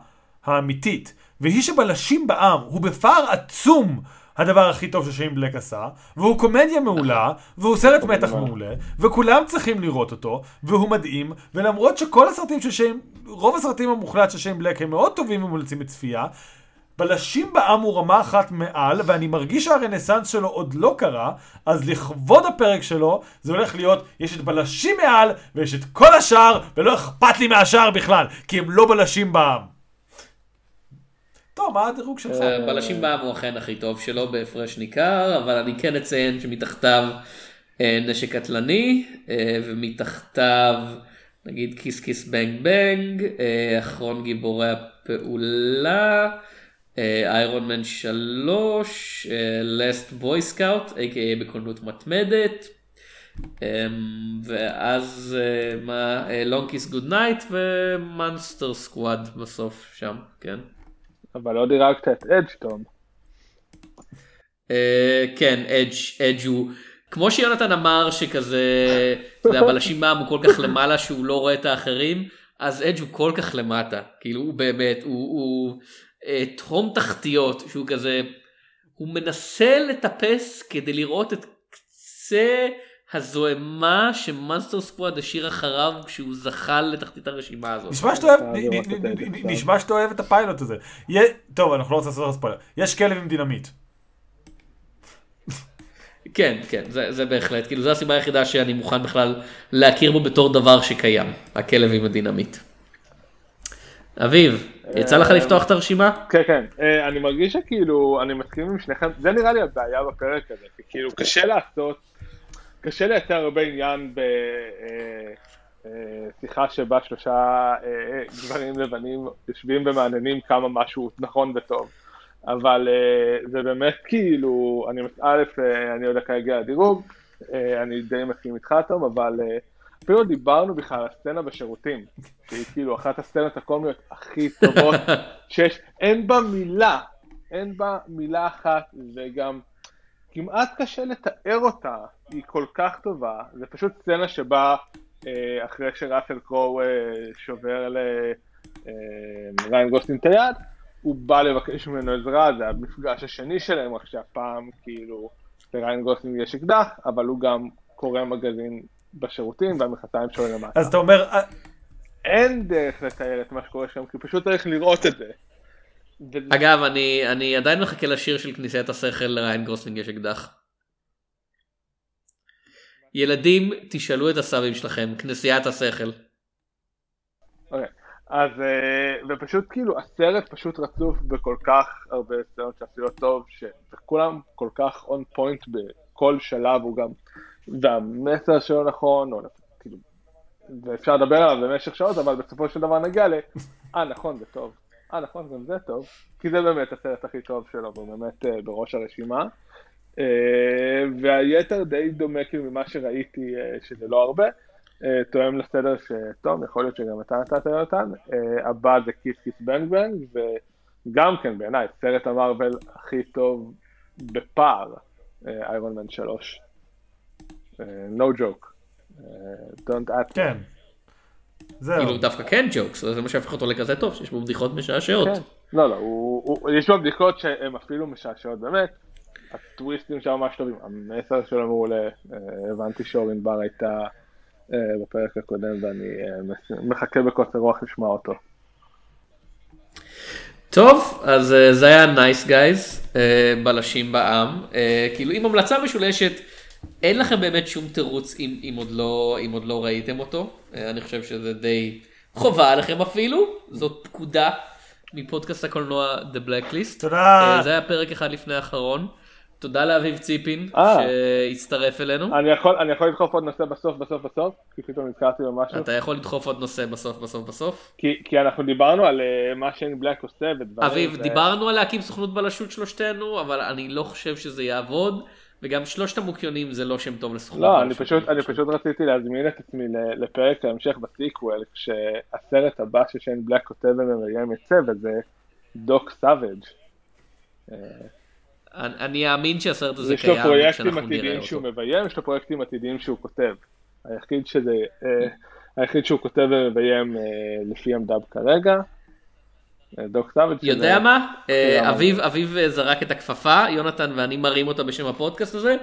האמיתית, והיא שבלשים בעם הוא בפער עצום הדבר הכי טוב ששיין בלק עשה, והוא קומדיה מעולה, והוא סרט מתח מעולה, וכולם צריכים לראות אותו, והוא מדהים, ולמרות שכל הסרטים של שיין, רוב הסרטים המוחלט של שיין בלק הם מאוד טובים ומומלצים לצפייה, בלשים בעם הוא רמה אחת מעל, ואני מרגיש שהרנסאנס שלו עוד לא קרה, אז לכבוד הפרק שלו, זה הולך להיות, יש את בלשים מעל, ויש את כל השאר, ולא אכפת לי מהשאר בכלל, כי הם לא בלשים בעם. טוב, מה הדירוג שלך? אה, בלשים בעם הוא אכן הכי טוב שלו בהפרש ניכר, אבל אני כן אציין שמתחתיו אה, נשק קטלני, אה, ומתחתיו נגיד קיס קיס בנג בנג, אחרון גיבורי הפעולה, איירון מן 3, לסט בוי סקאוט, a.k.a בכוננות מתמדת. ואז מה, לונג קיס גוד נייט ומאנסטר סקוואד בסוף שם, כן. אבל לא דירגת את אדג' תום. אה, כן, אדג' הוא, כמו שיונתן אמר שכזה, אתה יודע, בלשים בעם הוא כל כך למעלה שהוא לא רואה את האחרים, אז אדג' הוא כל כך למטה, כאילו הוא באמת, הוא אה, תהום תחתיות, שהוא כזה, הוא מנסה לטפס כדי לראות את קצה הזוהמה שמאנסטר סקוואד השאיר אחריו כשהוא זכה לתחתית הרשימה הזאת. נשמע שאתה אוהב את הפיילוט הזה. טוב, אנחנו לא רוצים לעשות ספוילר. יש כלב עם דינמיט. כן, כן, זה, זה בהחלט, כאילו זו הסיבה היחידה שאני מוכן בכלל להכיר בו בתור דבר שקיים, הכלב עם הדינמיט. אביב, יצא לך לפתוח את הרשימה? כן, כן, אה, אני מרגיש שכאילו, אני מסכים עם שניכם, זה נראה לי הבעיה בפרק הזה, כאילו קשה לעשות קשה לייצר הרבה עניין בשיחה אה, אה, שבה שלושה אה, גברים לבנים יושבים ומעניינים כמה משהו נכון וטוב. אבל אה, זה באמת כאילו, אני, א', אה, אני יודע כרגע הדירוג, אה, אני די מסכים איתך תום, אבל אה, אפילו דיברנו בכלל על הסצנה בשירותים, שהיא כאילו אחת הסצנות הקומיות הכי טובות שיש, אין בה מילה, אין בה מילה אחת, וגם כמעט קשה לתאר אותה, היא כל כך טובה, זה פשוט סצנה שבה אה, אחרי שראסל קרואו אה, שובר לריין גוסלינג את היד, הוא בא לבקש ממנו עזרה, זה המפגש השני שלהם, רק שהפעם כאילו לריין גוסלינג יש אקדח, אבל הוא גם קורא מגזין בשירותים והמכנסיים שלו למטה. אז אתה אומר, אה, אין דרך לתאר את מה שקורה שם, כי פשוט צריך לראות את זה. וזה- אגב, אני, אני עדיין מחכה לשיר של כנסיית השכל לריין גוסלינג יש אקדח. ילדים, תשאלו את הסבים שלכם, כנסיית השכל. אוקיי, אז אה, ופשוט כאילו הסרט פשוט רצוף בכל כך הרבה סצנות שעשו טוב, שכולם כל כך און פוינט בכל שלב, הוא גם, והמסר שלו נכון, או כאילו, ואפשר לדבר עליו במשך שעות, אבל בסופו של דבר נגיע ל, אה נכון זה טוב, אה נכון גם זה טוב, כי זה באמת הסרט הכי טוב שלו, והוא באמת אה, בראש הרשימה. אה, והיתר די דומה כאילו ממה שראיתי אה, שזה לא הרבה. אה, תואם לסדר שתום, יכול להיות שגם אתה נתת אותן. אה, הבא זה כיס כיס בנג בנג, וגם כן בעיניי סרט המרוויל הכי טוב בפער, איירון מן 3. אה, no joke. אה, don't add. כן. זהו. כאילו דווקא כן ג'וקס, זה מה שהופך אותו לכזה טוב, שיש בו בדיחות משעשעות. כן. לא, לא, הוא, הוא, יש לו בדיחות שהן אפילו משעשעות באמת. הטוויסטים שם ממש טובים, המסר שלו מעולה. אה, הבנתי שאורין בר הייתה בפרק הקודם ואני מחכה בקוצר רוח לשמוע אותו. טוב, אז זה היה נייס גייז, בלשים בע"מ. כאילו עם המלצה משולשת, אין לכם באמת שום תירוץ אם, אם, עוד, לא, אם עוד לא ראיתם אותו. אה, אני חושב שזה די חובה עליכם אפילו, זאת פקודה מפודקאסט הקולנוע The Blacklist. תודה. אה, זה היה פרק אחד לפני האחרון. תודה לאביב ציפין אה. שהצטרף אלינו. אני יכול, אני יכול לדחוף עוד נושא בסוף בסוף בסוף? כי פתאום נזכרתי במשהו. אתה יכול לדחוף עוד נושא בסוף בסוף בסוף. כי, כי אנחנו דיברנו על אה, מה שיין בלק עושה ודברים. אביב, ו- דיברנו על להקים סוכנות בלשות שלושתנו, אבל אני לא חושב שזה יעבוד, וגם שלושת המוקיונים זה לא שם טוב לסוכנות לא, אני. פשוט, אני פשוט רציתי להזמין את עצמי לפרק ההמשך בסיקוול, כשהסרט הבא ששיין בלק כותב ומביים יצא, וזה דוק סאביג'. אני אני אאמין שהסרט הזה יש לו קיים פרויקטים כשאנחנו נראה עתידיים שהוא אותו. מביים, יש לו פרויקטים עתידיים שהוא כותב. היחיד שזה, אה, היחיד שהוא כותב ומביים אה, לפי המדב כרגע. אה, סאביג'. שזה- יודע מה? אה, למה? אביב אביב אה, זרק את הכפפה, יונתן ואני מרים אותה בשם הפודקאסט הזה.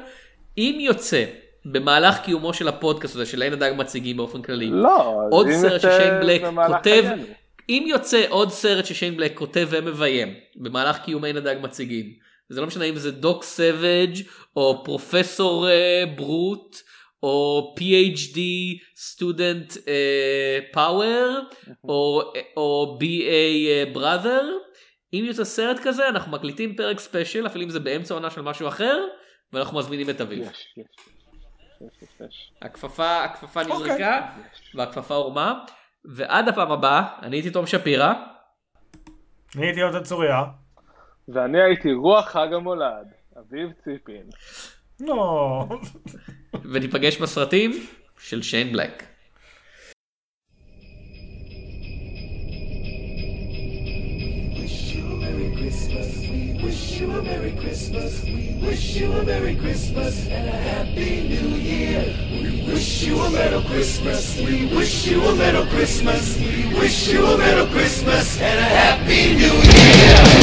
אם יוצא במהלך קיומו של הפודקאסט הזה, של אין הדג מציגים באופן כללי, לא, עוד סרט ששיין בלק כותב, חיינו. אם יוצא עוד סרט ששיין בלק כותב ומביים במהלך קיום אין הדג מציגים, זה לא משנה אם זה דוק סאבג' או פרופסור אה, ברוט או PhD student פאוור או או BA brother, אם יוצא סרט כזה אנחנו מקליטים פרק special אפילו אם זה באמצע עונה של משהו אחר ואנחנו מזמינים את אביב. הכפפה הכפפה אוקיי. נזרקה והכפפה הורמה ועד הפעם הבאה אני הייתי תום שפירא אני הייתי עוד צוריה. ואני הייתי רוח חג המולד, אביב ציפין. לא. וניפגש בסרטים של שיין בלק. wish you a Merry Christmas. We wish you a Merry Christmas. We wish you a Merry Christmas and a Happy New Year. We wish you a Merry Christmas. We wish you a Merry Christmas. We wish you a Merry Christmas and a Happy New